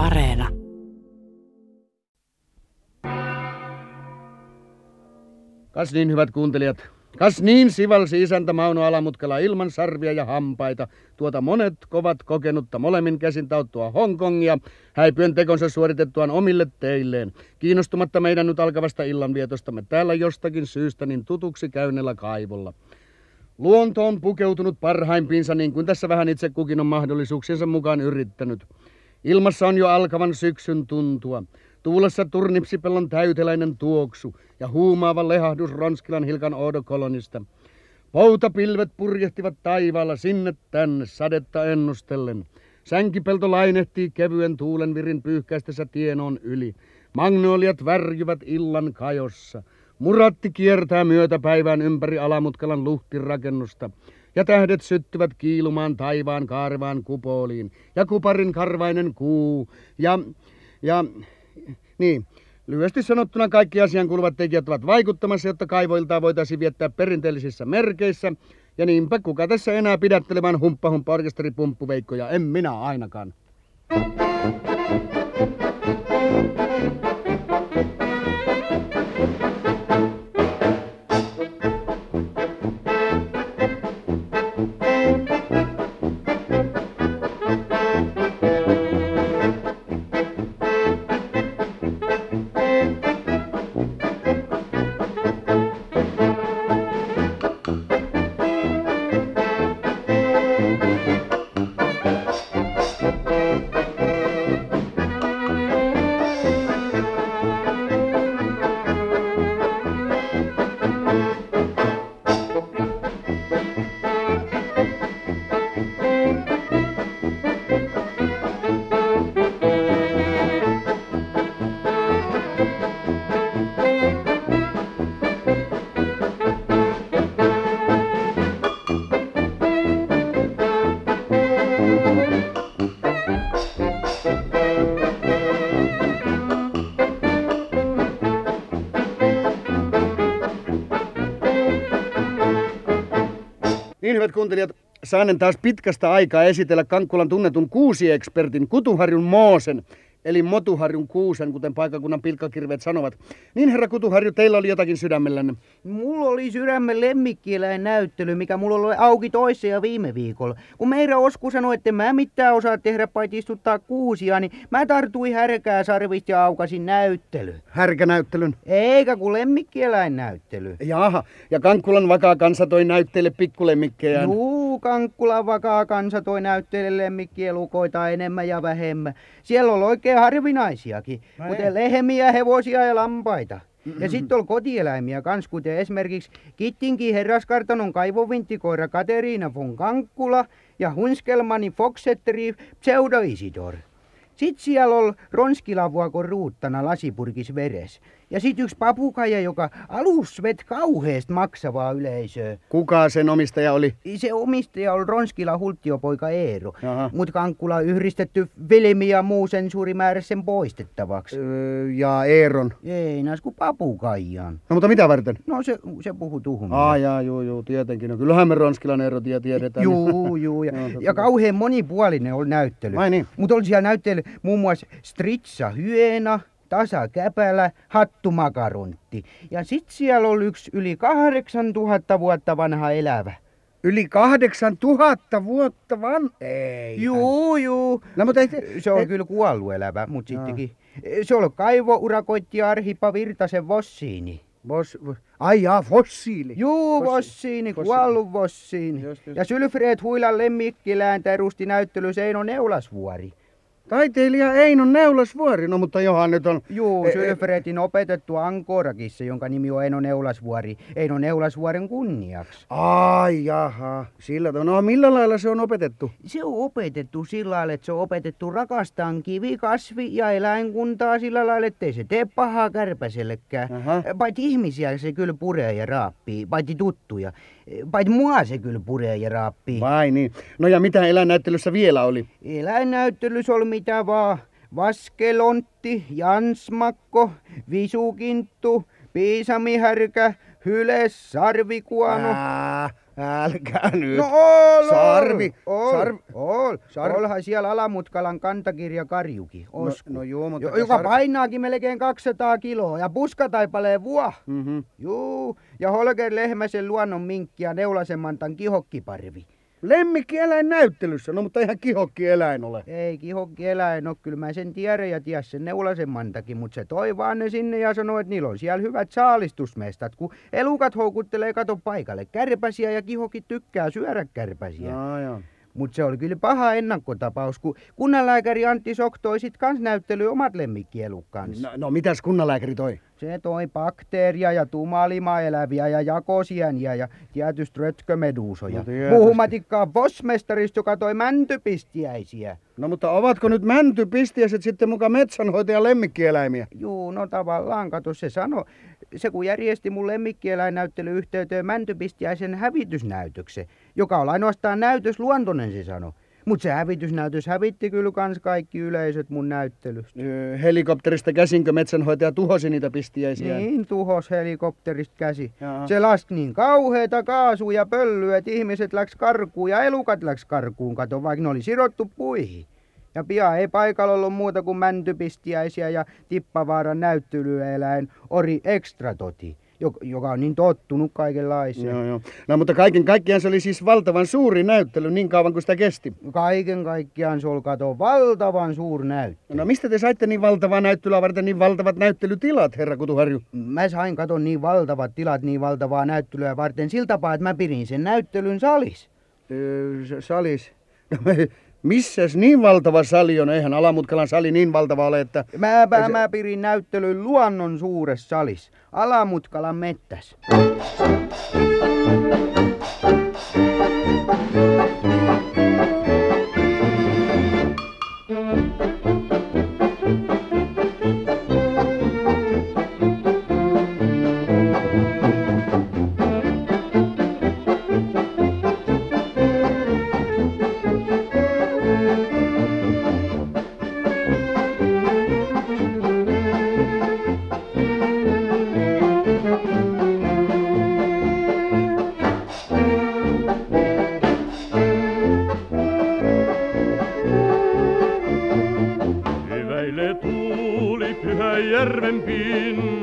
Areena. Kas niin, hyvät kuuntelijat. Kas niin sivalsi isäntä Mauno Alamutkala ilman sarvia ja hampaita, tuota monet kovat kokenutta molemmin käsin tauttua Hongkongia, häipyen tekonsa suoritettuaan omille teilleen, kiinnostumatta meidän nyt alkavasta illanvietostamme täällä jostakin syystä niin tutuksi käynnellä kaivolla. Luonto on pukeutunut parhaimpiinsa niin kuin tässä vähän itse kukin on mahdollisuuksiensa mukaan yrittänyt. Ilmassa on jo alkavan syksyn tuntua. Tuulessa turnipsipellon täyteläinen tuoksu ja huumaava lehahdus Ronskilan hilkan oodokolonista. Poutapilvet purjehtivat taivaalla sinne tänne sadetta ennustellen. Sänkipelto lainehtii kevyen tuulen virin pyyhkäistessä tienoon yli. Magnoliat värjyvät illan kajossa. Muratti kiertää myötäpäivään ympäri Alamutkalan luhtirakennusta. Ja tähdet syttyvät kiilumaan taivaan kaarevaan kupoliin. Ja kuparin karvainen kuu. Ja, ja niin, lyhyesti sanottuna kaikki asian kuuluvat tekijät ovat vaikuttamassa, jotta kaivoiltaa voitaisiin viettää perinteellisissä merkeissä. Ja niinpä kuka tässä enää pidättelemään humppa humppa orkesteripumppuveikkoja, en minä ainakaan. Niin hyvät kuuntelijat, saanen taas pitkästä aikaa esitellä Kankkulan tunnetun kuusiekspertin Kutuharjun Moosen, eli Motuharjun kuusen, kuten paikakunnan pilkkakirveet sanovat. Niin herra Kutuharju, teillä oli jotakin sydämellänne. Mulla oli sydämen lemmikkieläin näyttely, mikä mulla oli auki toissa ja viime viikolla. Kun meidän Osku sanoi, että mä mitään osaa tehdä paitsi istuttaa kuusia, niin mä tartuin härkää sarvista ja aukasin näyttely. Härkänäyttelyn. Eikä kun lemmikkieläin näyttely. Jaha, ja Kankkulan vakaa kansa toi näytteille pikkulemmikkejään. Juu, Kankkulan vakaa kansa toi näytteelle lemmikkielukoita enemmän ja vähemmän. Siellä oli oikein harvinaisiakin, Vai kuten lehmiä, hevosia ja lampaita. Ja sitten oli kotieläimiä kans, kuten esimerkiksi Kittinkin herraskartanon kaivovinttikoira Kateriina von Kankkula ja Hunskelmanin Foxetteri Pseudo Isidor. Sitten siellä oli ronskilavuakon ruuttana lasipurkis veres. Ja sitten yksi papukaija, joka alus vet kauheasti maksavaa yleisöä. Kuka sen omistaja oli? Se omistaja oli Ronskila hulttiopoika Eero, mutta Kankkula yhdistetty filmi ja muu sensuurimäärä sen poistettavaksi. Öö, ja Eeron. Ei näis kuin papukaijan. No mutta mitä varten? No se, se puhuu tuhumia. Aa, jaa, juu, juu, tietenkin. No kyllähän me Ronskilan Eero tie- tiedetään. Juu, juu. Ja, totta ja kauhean monipuolinen oli näyttely. Vai niin? Mutta oli siellä näyttely muun muassa Stritsa Hyena, Tasa Käpälä, Hattu Makarontti. Ja sit siellä oli yksi yli 8000 vuotta vanha elävä. Yli kahdeksan tuhatta vuotta van... Ei. Juu, juu. No mutta ei... Se on ei- kyllä kuollut elävä, mutta sittenkin. Se oli kaivourakoitsija Arhipa Virtasen Vossiini. Vos, vos, ai jaa, fossiili. Juu, fossiini. kuollut. Just, just. Ja Sylfred Huilan lemmikkilään perusti näyttely Seino Neulasvuori. Taiteilija Eino Neulasvuori, no mutta johan nyt on... Juu, E- e- Sylfredin opetettu Ankorakissa, jonka nimi on Eino Neulasvuori, Eino Neulasvuoren kunniaksi. Ai jaha, sillä tavalla. No millä lailla se on opetettu? Se on opetettu sillä lailla, että se on opetettu rakastaan kivi, kasvi ja eläinkuntaa sillä lailla, ettei se tee pahaa kärpäsellekään. Aha. Paitsi ihmisiä se kyllä puree ja raappii, paitsi tuttuja. Paitsi mua se kyllä puree ja raappii. Vai niin. No ja mitä eläinnäyttelyssä vielä oli? Eläinnäyttelys oli mitä vaan. Vaskelontti, Jansmakko, Visukinttu, Piisamihärkä, Hyles, Sarvikuano. Ää, Älkää nyt. No ol, Sarvi, ol, sarvi. ol. Sarvi. Olhan siellä Alamutkalan kantakirja Karjuki, Osku. no joo, mutta Jo- joka sarvi- painaakin melkein 200 kiloa ja puskataipaleen vuo. Mhm. Juu, ja Holger Lehmäsen luonnon minkki ja Neulasenmantan kihokkiparvi. Lemmikkieläin näyttelyssä, no mutta eihän kihokki eläin ole. Ei kihokki eläin ole, kyllä mä sen tiedän ja ties sen Neulasenmantakin, mutta se toi vaan ne sinne ja sanoi, että niillä on siellä hyvät saalistusmestat, kun elukat houkuttelee kato paikalle kärpäsiä ja kihokki tykkää syödä kärpäsiä. Joo, joo. Mutta se oli kyllä paha ennakkotapaus, kun kunnanlääkäri Antti Sok toi sit kans näyttely omat lemmikkieluk kanssa. No, no mitäs kunnanlääkäri toi? Se toi bakteeria ja tumalimaeläviä ja jakosieniä ja tietysti rötkömeduusoja. No. Puhumatikkaa Vossmestarista, joka toi mäntypistiäisiä. No mutta ovatko nyt mäntypistiäiset sitten muka metsänhoitajan lemmikkieläimiä? Juu, no tavallaan, kato se sano. Se kun järjesti mun lemmikkieläinnäyttely yhteyteen mäntypistiäisen hävitysnäytöksen, joka on ainoastaan näytös luontonen, se sano. Mutta se hävitysnäytös hävitti kyllä kans kaikki yleisöt mun näyttelystä. Öö, helikopterista käsinkö metsänhoitaja tuhosi niitä pistiäisiä? Niin tuhos helikopterista käsi. Jaa. Se laski niin kauheita kaasua ja pöllyä, että ihmiset läks karkuun ja elukat läks karkuun, kato, vaikka ne oli sidottu puihin. Ja pian ei paikalla ollut muuta kuin mäntypistiäisiä ja tippavaaran näyttelyeläin Ori Extratoti, joka, joka on niin tottunut kaikenlaiseen. Joo, joo. No mutta kaiken kaikkiaan se oli siis valtavan suuri näyttely niin kauan kuin sitä kesti. Kaiken kaikkiaan se oli kato valtavan suur näyttö. No mistä te saitte niin valtavaa näyttelyä varten niin valtavat näyttelytilat, herra Kutuharju? Mä sain kato niin valtavat tilat niin valtavaa näyttelyä varten sillä tapaa, että mä pidin sen näyttelyn salis. Öö, salis. No, missäs niin valtava sali on? Eihän Alamutkalan sali niin valtava ole, että... Mä, se- mä pidin näyttelyn luonnon suuressa salis, Alamutkalan mettäs. Hyväille hierve en pin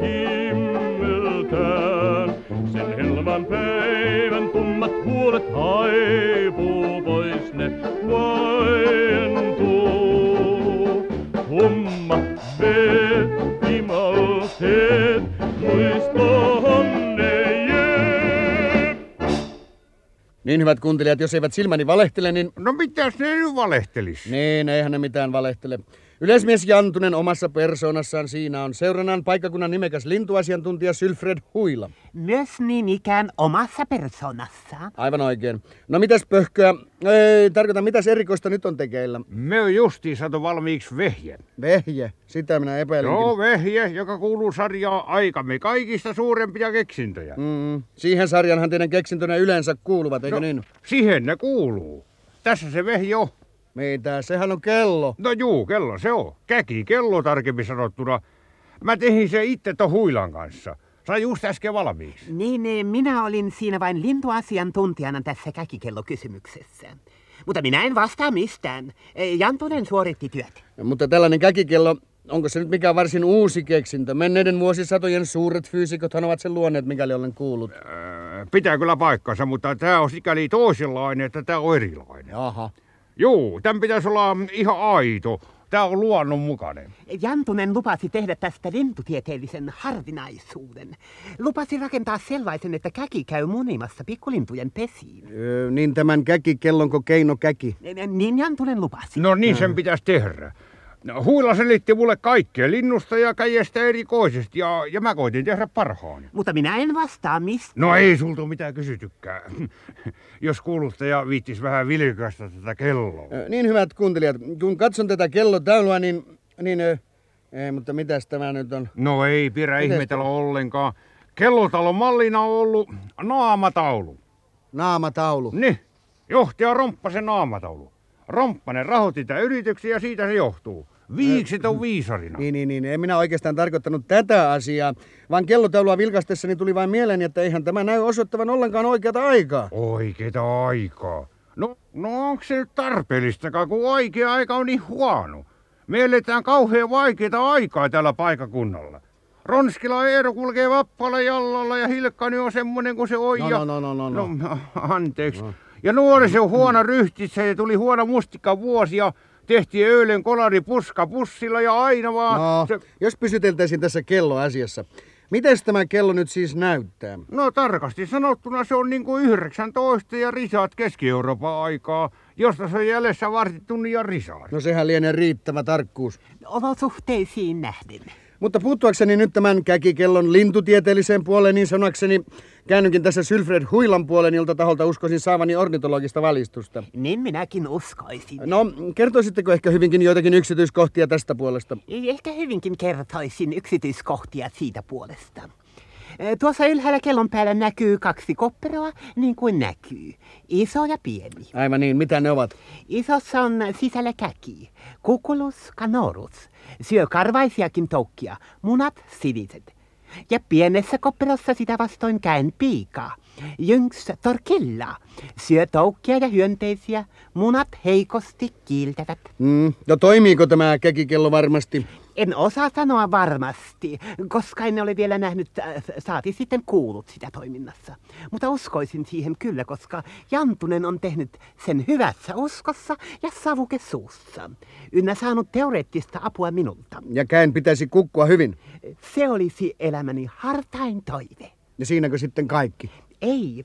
kimmeltään. Sen helman päivän tummat huolet haipuu pois ne vaientuu. Humma, veet, imalteet, muistoon ne jää. Niin hyvät kuuntelijat, jos eivät silmäni valehtele, niin... No mitäs ne nyt valehtelis? Niin, eihän ne mitään valehtele. Yleismies Jantunen omassa persoonassaan siinä on seurannan paikkakunnan nimekäs lintuasiantuntija Sylfred Huila. Myös niin ikään omassa persoonassaan. Aivan oikein. No mitäs pöhköä, ei tarkoita mitäs erikoista nyt on tekeillä? Me on justiin saatu valmiiksi vehjen. Vehje, sitä minä epäilinkin. Joo, vehje, joka kuuluu sarjaan aikamme kaikista suurempia keksintöjä. Mm, siihen sarjanhan teidän keksintönne yleensä kuuluvat, eikö no, niin? Siihen ne kuuluu. Tässä se vehje on. Mitä? Sehän on kello. No juu, kello se on. Käki kello tarkemmin sanottuna. Mä tehin se itse ton huilan kanssa. Sai just äsken valmiiksi. Niin, niin, minä olin siinä vain lintuasiantuntijana tässä käkikellokysymyksessä. Mutta minä en vastaa mistään. E, Jantunen suoritti työt. Ja, mutta tällainen käkikello, onko se nyt mikä varsin uusi keksintö? Menneiden vuosisatojen suuret fyysikothan ovat sen luoneet, mikäli olen kuullut. Öö, pitää kyllä paikkansa, mutta tämä on sikäli toisenlainen, että tämä on erilainen. Jaha. Joo, tämän pitäisi olla ihan aito. Tämä on luonnonmukainen. Jantunen lupasi tehdä tästä lintutieteellisen harvinaisuuden. Lupasi rakentaa sellaisen, että käki käy munimassa pikkulintujen pesiin. Öö, niin tämän käkikellonko keino käki? Niin Jantunen lupasi. No niin sen pitäisi tehdä. No, Huila selitti mulle kaikkea linnusta ja käjestä erikoisesti ja, ja mä koitin tehdä parhaani. Mutta minä en vastaa mistä. No ei sulta mitään kysytykään. Jos kuuluttaja viittis vähän vilkaista tätä kelloa. Niin hyvät kuuntelijat, kun katson tätä kellotaulua, niin... niin ei, mutta mitäs tämä nyt on? No ei pidä ihmetellä ollenkaan. Kellotalon mallina on ollut naamataulu. Naamataulu. Niin, johtaja Romppasen naamataulu. Romppanen rahoitti tätä yrityksen ja siitä se johtuu. Viikset on viisarina. Niin, niin, niin. En minä oikeastaan tarkoittanut tätä asiaa, vaan kellotaulua vilkastessani tuli vain mieleen, että eihän tämä näy osoittavan ollenkaan oikeata aikaa. Oikeeta aikaa. No, no onko se nyt tarpeellistakaan, kun oikea aika on niin huono? Me eletään kauhean vaikeita aikaa tällä paikakunnalla. Ronskila Eero kulkee vappalla jallalla ja Hilkkani on semmonen kuin se on. No, ja... no, no, no, no, no. no anteeksi. No. Ja nuoriso on huono ryhtissä ja tuli huono mustikka vuosi ja tehtiin eilen kolari puska pussilla ja aina vaan... No, se... jos pysyteltäisiin tässä kelloasiassa. Miten tämä kello nyt siis näyttää? No tarkasti sanottuna se on niin kuin 19 ja risaat Keski-Euroopan aikaa, josta se on jäljessä vartin tunnin ja risaat. No sehän lienee riittävä tarkkuus. Olosuhteisiin nähden. Mutta puuttuakseni nyt tämän käkikellon lintutieteelliseen puoleen, niin sanoakseni käännynkin tässä Sylfred Huilan puolen, jolta taholta uskoisin saavani ornitologista valistusta. Niin minäkin uskoisin. No, kertoisitteko ehkä hyvinkin joitakin yksityiskohtia tästä puolesta? Ehkä hyvinkin kertoisin yksityiskohtia siitä puolesta. Tuossa ylhäällä kellon päällä näkyy kaksi kopperoa, niin kuin näkyy. Iso ja pieni. Aivan niin, mitä ne ovat? Isossa on sisällä käki. Kukulus canorus. Syö karvaisiakin toukkia. Munat siniset. Ja pienessä kopperossa sitä vastoin käen piika. Jynks torkilla. Syö toukkia ja hyönteisiä. Munat heikosti kiiltävät. Mm, no toimiiko tämä käkikello varmasti? En osaa sanoa varmasti, koska en ole vielä nähnyt, äh, saati sitten kuullut sitä toiminnassa. Mutta uskoisin siihen kyllä, koska Jantunen on tehnyt sen hyvässä uskossa ja savuke suussa. Ynnä saanut teoreettista apua minulta. Ja käen pitäisi kukkua hyvin. Se olisi elämäni hartain toive. Ja siinäkö sitten kaikki? Ei.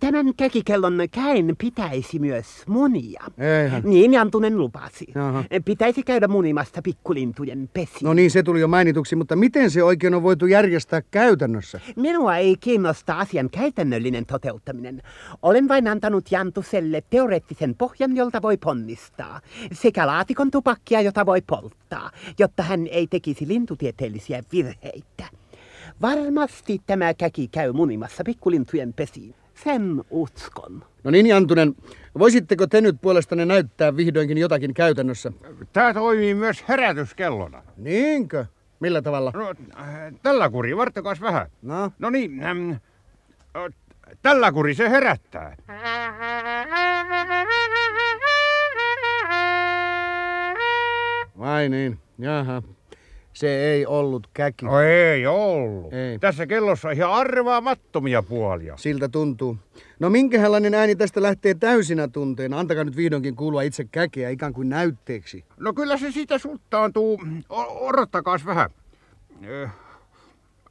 Tämän käkikellon käen pitäisi myös munia. Eihän. Niin Jantunen lupasi. Jaha. Pitäisi käydä munimasta pikkulintujen pesiin. No niin, se tuli jo mainituksi, mutta miten se oikein on voitu järjestää käytännössä? Minua ei kiinnosta asian käytännöllinen toteuttaminen. Olen vain antanut Jantuselle teoreettisen pohjan, jolta voi ponnistaa, sekä laatikon tupakkia, jota voi polttaa, jotta hän ei tekisi lintutieteellisiä virheitä. Varmasti tämä käki käy munimassa pikkulintujen pesiin. Sen uskon. No niin, Jantunen, voisitteko te nyt puolestanne näyttää vihdoinkin jotakin käytännössä? Tämä toimii myös herätyskellona. Niinkö? Millä tavalla? No, äh, tällä kuri, varttakas vähän. No, No niin, äm, äh, tällä kuri se herättää. vai niin, jaha. Se ei ollut käki. No ei ollut. Ei. Tässä kellossa on ihan arvaamattomia puolia. Siltä tuntuu. No minkälainen ääni tästä lähtee täysinä tunteena? Antakaa nyt vihdoinkin kuulua itse käkeä ikään kuin näytteeksi. No kyllä se siitä suttaantuu. O- odottakaas vähän. Ö,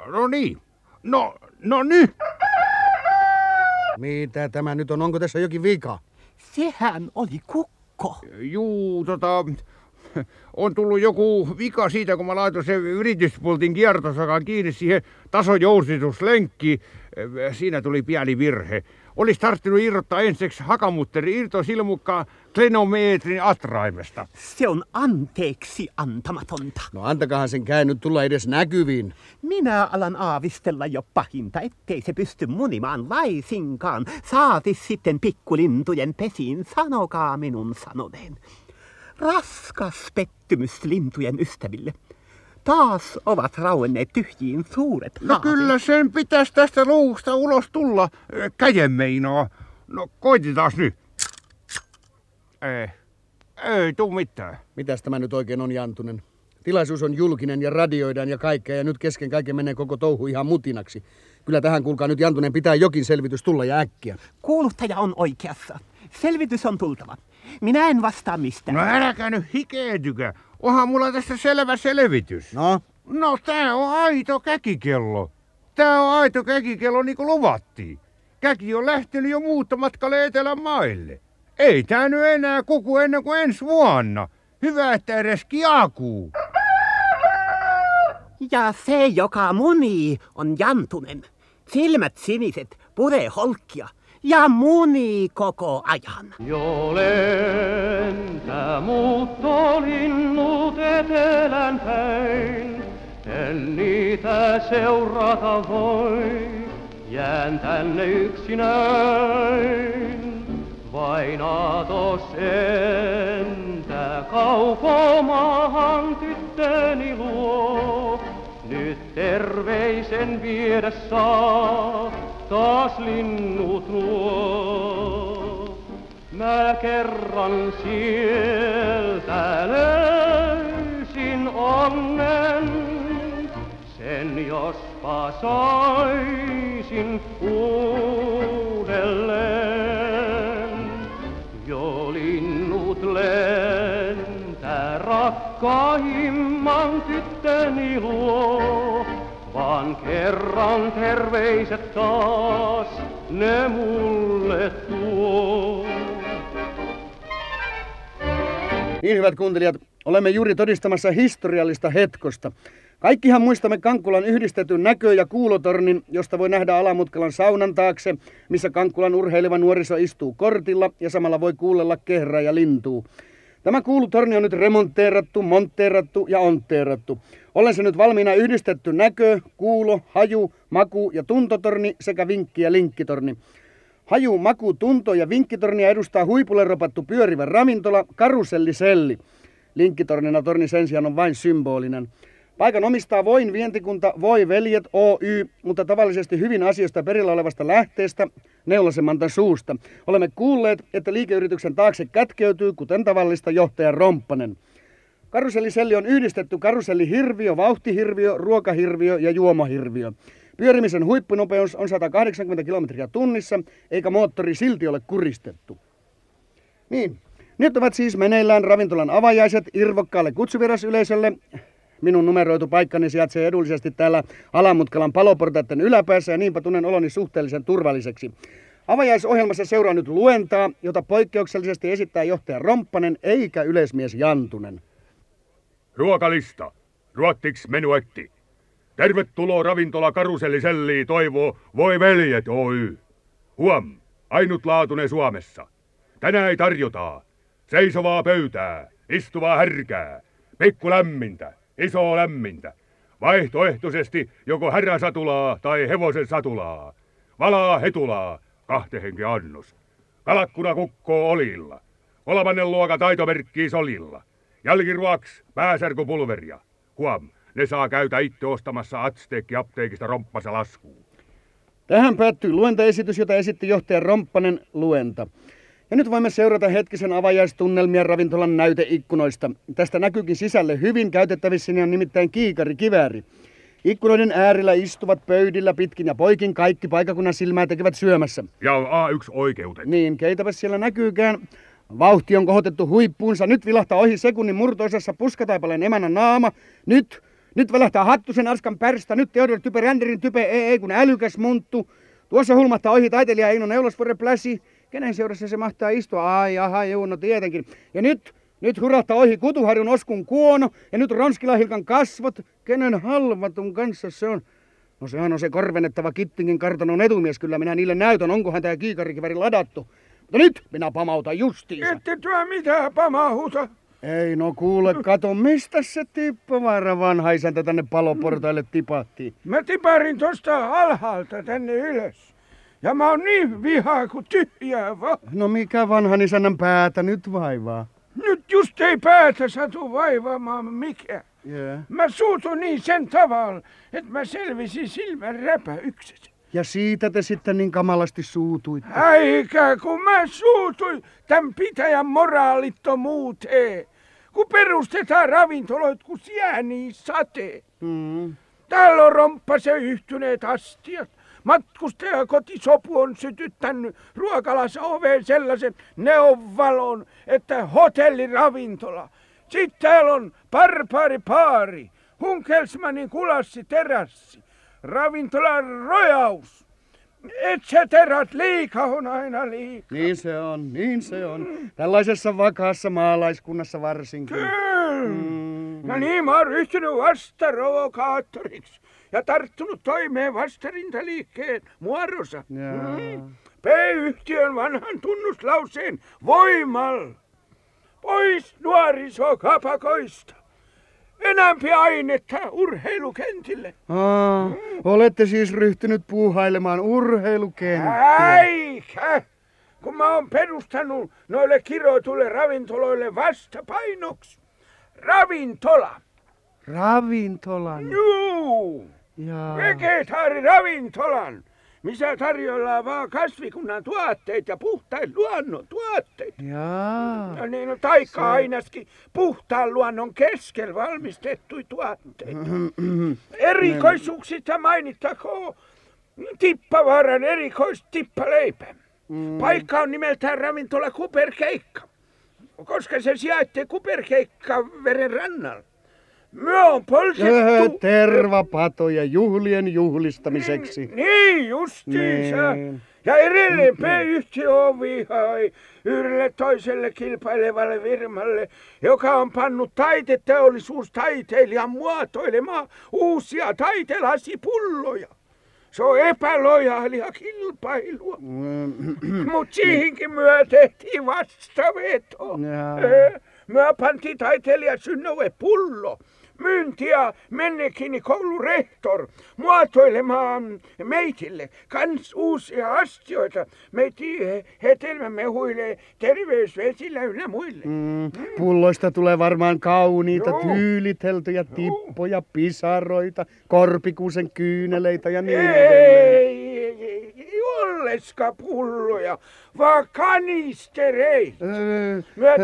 No niin. No, no nyt. Mitä tämä nyt on? Onko tässä jokin vika? Sehän oli kukko. Juu, tota... on tullut joku vika siitä, kun mä laitoin sen yrityspultin kiertosakan kiinni siihen tasojousituslenkkiin. Siinä tuli pieni virhe. Olisi tarttunut irrottaa ensiksi hakamutteri irtosilmukkaa klenometrin atraimesta. Se on anteeksi antamatonta. No antakahan sen käy nyt tulla edes näkyviin. Minä alan aavistella jo pahinta, ettei se pysty munimaan laisinkaan. Saati sitten pikkulintujen pesiin, sanokaa minun sanoneen. Raskas pettymys lintujen ystäville. Taas ovat rauenneet tyhjiin suuret No haaveet. kyllä sen pitäisi tästä luusta ulos tulla. Käden meinaa. No koitetaan nyt. Ei. Ei tuu mitään. Mitäs tämä nyt oikein on, Jantunen? Tilaisuus on julkinen ja radioidaan ja kaikkea ja nyt kesken kaiken menee koko touhu ihan mutinaksi. Kyllä tähän kuulkaa nyt Jantunen pitää jokin selvitys tulla ja äkkiä. Kuuluttaja on oikeassa. Selvitys on tultava. Minä en vastaa mistään. No äläkä nyt hikeetykö. Onhan mulla tästä selvä selvitys. No, No tää on aito käkikello. Tää on aito käkikello niin kuin luvattiin. Käki on lähtenyt jo muuttomatkalle etelän maille. Ei tää nyt enää kuku ennen kuin ensi vuonna. Hyvä, että edes kiakuu. Ja se, joka munii, on jantunen. Silmät siniset, puree holkkia ja munii koko ajan. Jo lentää muuttolinnut etelän päin, en niitä seurata voi, jään tänne yksinäin. Vain aatos entä kaukomaahan tyttöni luo, nyt terveisen viedä saa taas linnut nuo. Mä kerran sieltä löysin onnen, sen jospa saisin uudelleen. Jo linnut lentää rakkaimman tyttöni luo, vaan kerran terveiset taas ne mulle tuo. Niin hyvät kuuntelijat, olemme juuri todistamassa historiallista hetkosta. Kaikkihan muistamme Kankkulan yhdistetyn näkö- ja kuulotornin, josta voi nähdä Alamutkalan saunan taakse, missä Kankkulan urheileva nuoriso istuu kortilla ja samalla voi kuulella kehrää ja lintuu. Tämä kuulutorni on nyt remonteerattu, monteerattu ja ontteerattu. Olen se nyt valmiina yhdistetty näkö, kuulo, haju, maku ja tuntotorni sekä vinkki- ja linkkitorni. Haju, maku, tunto ja vinkkitornia edustaa huipulle ropattu pyörivä ravintola, karuselliselli. Linkkitornina torni sen sijaan on vain symbolinen. Paikan omistaa Voin vientikunta Voi Veljet Oy, mutta tavallisesti hyvin asioista perillä olevasta lähteestä, Neulasemantan suusta. Olemme kuulleet, että liikeyrityksen taakse kätkeytyy, kuten tavallista, johtaja Romppanen. Karuselliselli on yhdistetty karusellihirviö, vauhtihirviö, ruokahirviö ja juomahirviö. Pyörimisen huippunopeus on 180 kilometriä tunnissa, eikä moottori silti ole kuristettu. Niin, nyt ovat siis meneillään ravintolan avajaiset irvokkaalle kutsuvirasyleisölle. Minun numeroitu paikkani sijaitsee edullisesti täällä Alamutkalan paloportaiden yläpäässä ja niinpä tunnen oloni suhteellisen turvalliseksi. Avajaisohjelmassa seuraa nyt luentaa, jota poikkeuksellisesti esittää johtaja Romppanen eikä yleismies Jantunen. Ruokalista. Ruottiksi menuetti. Tervetuloa ravintola Karuselliselli toivoo Voi veljet Oy. Huom, ainutlaatuinen Suomessa. Tänään tarjotaan seisovaa pöytää, istuvaa härkää, pikku lämmintä, iso lämmintä. Vaihtoehtoisesti joko härräsatulaa tai hevosen satulaa. Valaa hetulaa, kahte henki annos. Kalakkuna kukkoo olilla. Kolmannen luokan taitomerkki solilla. Jälkiruoks pääsärkupulveria. Huom, ne saa käytä itse ostamassa Azteekki-apteekista romppasa laskuun. Tähän päättyy luentaesitys, jota esitti johtaja Romppanen luenta. Ja nyt voimme seurata hetkisen avajaistunnelmia ravintolan näyteikkunoista. Tästä näkyykin sisälle hyvin käytettävissä, on nimittäin kiikari kivääri. Ikkunoiden äärillä istuvat pöydillä pitkin ja poikin kaikki paikakunnan silmää tekevät syömässä. Ja A1 oikeutet. Niin, keitäpä siellä näkyykään. Vauhti on kohotettu huippuunsa. Nyt vilahtaa ohi sekunnin murtoosassa puskataipaleen emännän naama. Nyt, nyt välähtää Hattusen Arskan pärstä. Nyt Theodor Type Ränderin Type ei, ei kun älykäs munttu. Tuossa hulmahtaa ohi taiteilija Eino Neulasvuoren pläsi. Kenen seurassa se mahtaa istua? Ai, aha, juu, no tietenkin. Ja nyt Nyt hurahtaa ohi Kutuharjun Oskun kuono ja nyt Ronskilahilkan kasvot. Kenen halvatun kanssa se on? No sehän on se korvennettava Kittingin kartanon etumies. Kyllä minä niille näytän, onkohan tämä kiikarikiväri ladattu. Mutta nyt minä pamautan justiinsa. Ette tuo mitään pamahuta. Ei no kuule, kato, mistä se tippavaara vanha isäntä tänne paloportaille tipahti? Mä tiparin tosta alhaalta tänne ylös. Ja mä oon niin vihaa kuin tyhjää vaan. No mikä vanhan isännän päätä nyt vaivaa? Nyt just ei päätä satu vaivaamaan mikä. Yeah. Mä suutun niin sen tavalla, että mä selvisin silmän räpäykset. Ja siitä te sitten niin kamalasti suutuitte. Äikä kun mä suutuin tämän pitäjän moraalittomuuteen. Kun perustetaan ravintoloit, kun sieni satee. Mm. Täällä on romppase yhtyneet astiat. Matkustaja kotisopu on sytyttänyt ruokalassa oveen sellaisen neonvalon, että hotelliravintola. Sitten täällä on barbaari paari, Hunkelsmanin kulassi terassi, ravintolan rojaus. Etseterat liika on aina liika. Niin se on, niin se on. Tällaisessa vakaassa maalaiskunnassa varsinkin. Kyllä. Mm. Ja niin mä oon ryhtynyt vastarovokaattoriksi ja tarttunut toimeen vastarintaliikkeen muodossa. Mm. P-yhtiön vanhan tunnuslauseen voimalla. Pois nuorisokapakoista. Enämpi ainetta urheilukentille. Aa, olette siis ryhtynyt puuhailemaan urheilukenttiä. Äikä! Kun mä oon perustanut noille kiroituille ravintoloille vastapainoksi. Ravintola. Ravintolan. Juu! Jaa. Vegetaarin missä tarjoillaan vaan kasvikunnan tuotteet ja puhtain luonnon tuotteet. Jaa. No niin, no taikka ainaskin puhtaan luonnon keskellä valmistettuja tuotteita. Erikoisuuksista mainittakoon Tippavaaran erikoistippaleipä. Mm. Paikka on nimeltään ravintola Kuperkeikka, koska se sijaitsee Kuperkeikka veren rannalla. Me on Öhö, poltettu... tervapatoja juhlien juhlistamiseksi. Niin justiinsa. Niin. Ja edelleen P-yhtiö on vihai yhdelle toiselle kilpailevalle firmalle, joka on pannut taiteteollisuustaiteilijan muotoilemaan uusia taitelasipulloja. Se on epälojaalia kilpailua. Mut siihenkin myö tehtiin vastaveto. Eh, Myö pantiin taiteilija Synnöve pullo. Myyntiä Mennekini koulun rehtor muotoilemaan meitille kans uusia astioita. Meiti hetelmämehuille, terveysvesillä ynnä muille. Mm, pulloista tulee varmaan kauniita, Joo. tyyliteltyjä tippoja, pisaroita, korpikuusen kyyneleitä ja niin Ei, edelleen. ei, ei olleska pulloja, vaan kanistereita. Öö, Myö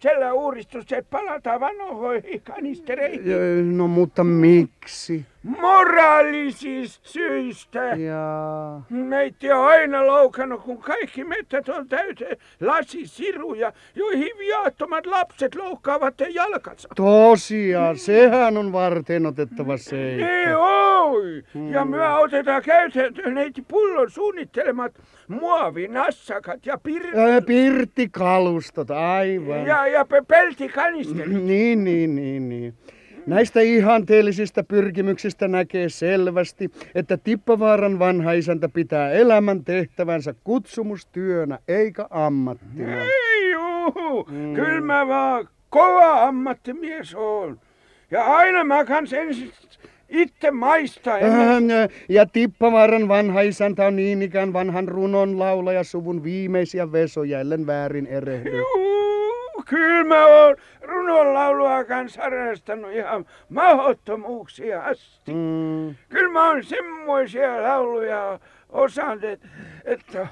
sillä uudistus, että palataan vanhoihin kanistereihin. no mutta miksi? Moraalisista syistä. Jaa. Meitä on aina loukannut, kun kaikki metsät on täyteen lasisiruja, joihin viattomat lapset loukkaavat jalkansa. Tosiaan, sehän on varten otettava Ei seikka. oi! Ja me otetaan käytäntöön neiti pullon suunnittelemat muovinassakat ja, pir- Öö, pirttikalustot, aivan. ja, ja pe- peltikanisteri. Niin, niin, niin, niin. Näistä ihanteellisista pyrkimyksistä näkee selvästi, että Tippavaaran vanha isäntä pitää elämän tehtävänsä kutsumustyönä eikä ammattina. Ei juu, mm. kyllä mä vaan kova ammattimies on. Ja aina mä kans ensin itse maistaa. ennen- Ja Tippavaaran vanha isäntä on niin ikään vanhan runon laulaja suvun viimeisiä vesoja, ellen väärin erehdy. Juu, kyllä mä oon runonlaulua kanssa harrastanut ihan mahdottomuuksia asti. Mm. Kyllä mä oon semmoisia lauluja osannut, et- että...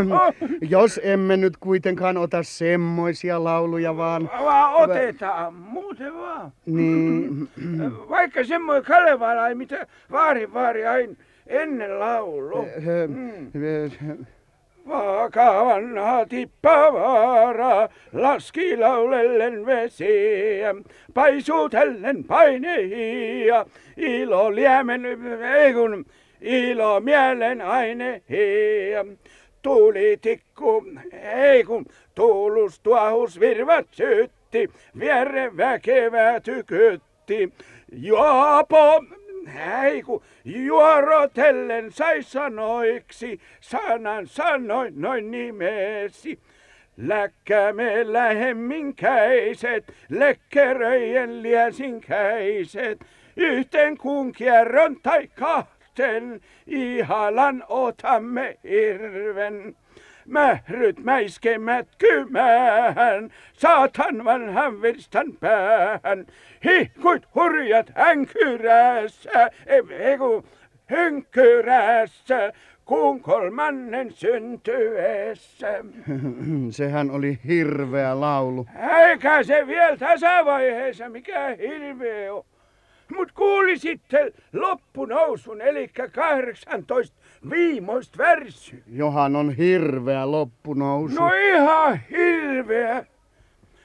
Jos emme nyt kuitenkaan ota semmoisia lauluja, vaan... Vaan otetaan, muuten vaan. Niin, Vaikka semmoinen Kalevala, mitä vaari vaari aina ennen laulu. Mm. Vaaka vanha tippavaara laski laulellen vesiä, paisutellen paineia, ilo liemen, ei kun, ilo mielen aineia. Tuuli tikku, ei kun, tuulus tuahus virvat syttää. tykytti, viere väkevä tykytti. Juopo, ei kun juorotellen sai sanoiksi, sanan sanoin noin nimesi. Läkkäme lähemminkäiset, lekkeröjen liesinkäiset, yhteen kuun kierron tai kahten, ihalan otamme hirven. Mähryt mäiskemät kymään, saatan vanhan virstan päähän, hihkuit hurjat hänkyrässä, ei kun hynkyrässä, kuun kolmannen syntyessä. Sehän oli hirveä laulu. Eikä se vielä tässä vaiheessa mikä hirveä on. Mut kuulisitte loppunousun, eli 18 viimoista värsy. Johan on hirveä loppunousu. No ihan hirveä.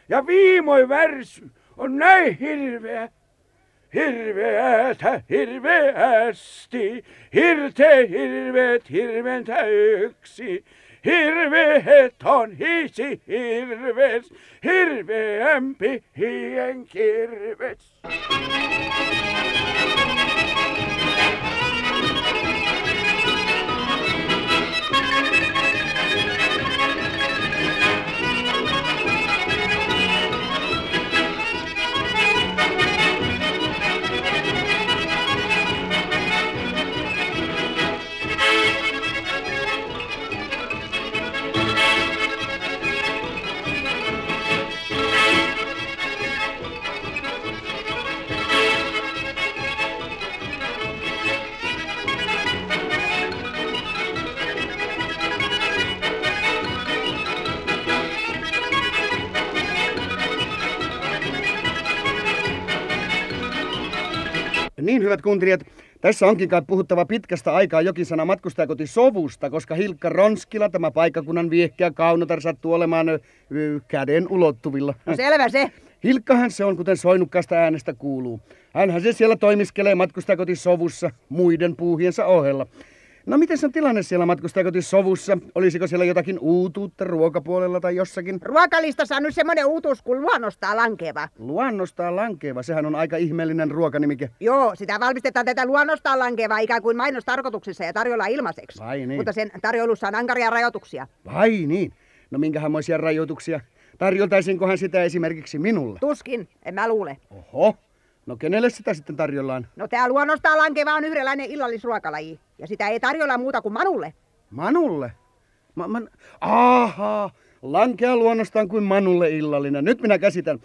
Ja viimoi värsy on näin hirveä. Hirveätä hirveästi, hirte hirveet hirventä yksi. Hirveet on hiisi hirves, hirveämpi hien kirves. Kuuntelijat, tässä onkin kai puhuttava pitkästä aikaa jokin sana matkustajakoti sovusta, koska Hilkka Ronskila, tämä paikkakunnan viehkeä kaunotar, sattuu olemaan ö, ö, käden ulottuvilla. No selvä se. Hilkkahan se on, kuten soinnukkaasta äänestä kuuluu. Hänhän se siellä toimiskelee matkustajakoti sovussa muiden puuhiensa ohella. No miten on tilanne siellä matkustajakoti sovussa? Olisiko siellä jotakin uutuutta ruokapuolella tai jossakin? Ruokalistassa on nyt semmonen uutuus kuin luonnostaan lankeva. Luonnostaan lankeeva, sehän on aika ihmeellinen ruokanimike. Joo, sitä valmistetaan tätä luonnostaan lankevaa ikään kuin mainostarkoituksessa ja tarjolla ilmaiseksi. Vai niin? Mutta sen tarjoulussa on ankaria rajoituksia. Vai niin? No minkähänmoisia rajoituksia? Tarjoltaisinkohan sitä esimerkiksi minulle? Tuskin, en mä luule. Oho, no kenelle sitä sitten tarjollaan? No tää luonnostaan lankeva on yhdenlainen illallisruokalaji. Ja sitä ei tarjolla muuta kuin Manulle. Manulle? Ma, man... Aha, lankea luonnostaan kuin Manulle illallinen. Nyt minä käsitän.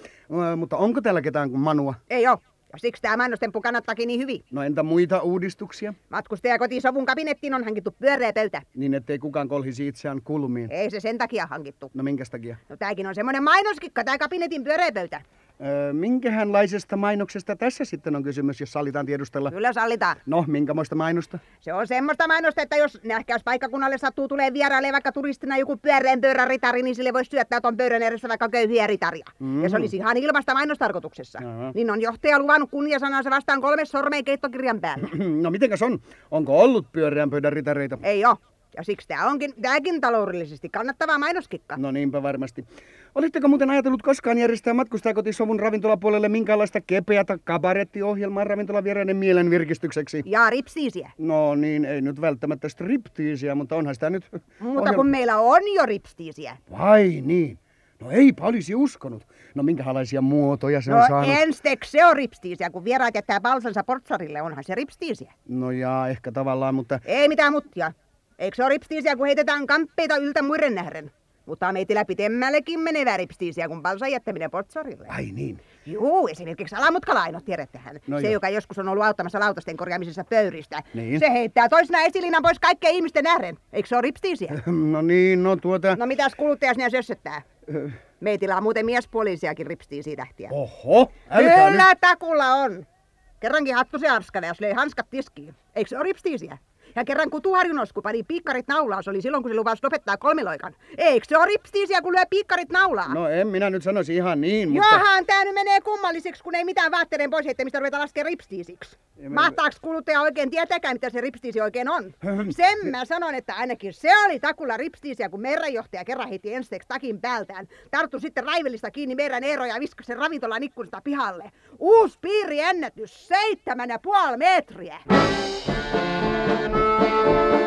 Ö, mutta onko täällä ketään kuin Manua? Ei oo. Ja siksi tämä mainostemppu kannattaakin niin hyvin. No entä muita uudistuksia? Matkustajakotisovun kabinettiin on hankittu pyöreä pöytä. Niin ettei kukaan kolhisi itseään kulmiin. Ei se sen takia hankittu. No minkäs takia? No tääkin on semmonen mainoskikka, tää kabinetin pyöreä pöytä. Minkähänlaisesta mainoksesta tässä sitten on kysymys, jos sallitaan tiedustella? Kyllä sallitaan. No, minkämoista mainosta? Se on semmoista mainosta, että jos nähkäyspaikkakunnalle sattuu tulee vieraille vaikka turistina joku pyöreän pöydän ritari, niin sille voisi syöttää ton pöydän edessä vaikka köyhiä ritaria. Mm. Ja se olisi ihan ilmasta mainostarkoituksessa. Joo. Niin on johtaja luvannut kunniasanansa vastaan kolme sormea keittokirjan päällä. no mitenkäs on? Onko ollut pyöreän pöydän ritareita? Ei oo. Ja siksi tää onkin, tääkin taloudellisesti kannattava mainoskikka. No niinpä varmasti. Olitteko muuten ajatellut koskaan järjestää matkustajakotisovun ravintolapuolelle minkäänlaista kepeätä kabarettiohjelmaa ravintolavieraiden mielen virkistykseksi? Ja ripsiisiä. No niin, ei nyt välttämättä striptiisiä, mutta onhan sitä nyt... Mutta kun meillä on jo ripstiisiä. Vai niin? No eipä olisi uskonut. No minkälaisia muotoja se on No saanut? enstek se on ripstiisiä, kun vieraat jättää palsansa portsarille, onhan se ripstiisiä. No jaa, ehkä tavallaan, mutta... Ei mitään muttia. Eikö se ole ripstiisiä, kun heitetään kamppeita yltä muiden nähden? Mutta meitillä pitemmällekin menevää ripstiisiä kuin palsan jättäminen portsarille. Ai niin. Juu, esimerkiksi alamutkalainot, tiedättehän. No se, joo. joka joskus on ollut auttamassa lautasten korjaamisessa pöyristä. Niin. Se heittää toisena esilinan pois kaikkien ihmisten nähden. Eikö se ole ripstiisiä? No niin, no tuota... No mitäs kuluttaja sinä sössöttää? Ö, Meitillä on muuten miespuolisiakin ripstiisiä tähtiä. Oho, älkää Kyllä nyt... takulla on. Kerrankin hattu se arskana, jos löi hanskat tiskiin. Eikö se ole ripstiisiä? Ja kerran kun Tuharjunosku pani piikkarit naulaan, se oli silloin kun se lupasi lopettaa kolmiloikan. Eikö se ole ripstiisiä, kun lyö piikkarit naulaan? No en minä nyt sanoisi ihan niin, mutta... Johan tää nyt menee kummalliseksi, kun ei mitään vaatteiden pois heittämistä ruveta laskea ripstiisiksi. Mahtaaks kuluttaja oikein tietääkään, mitä se ripstiisi oikein on? Sen mä sanon, että ainakin se oli takulla ripstiisiä, kun merranjohtaja kerran heti ensiksi takin päältään. Tarttu sitten raivellista kiinni meidän Eero ja viskasi sen ravintolan ikkunasta pihalle. Uusi piiriennätys, seitsemän ja puoli metriä. Kautta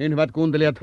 Niin hyvät kuuntelijat,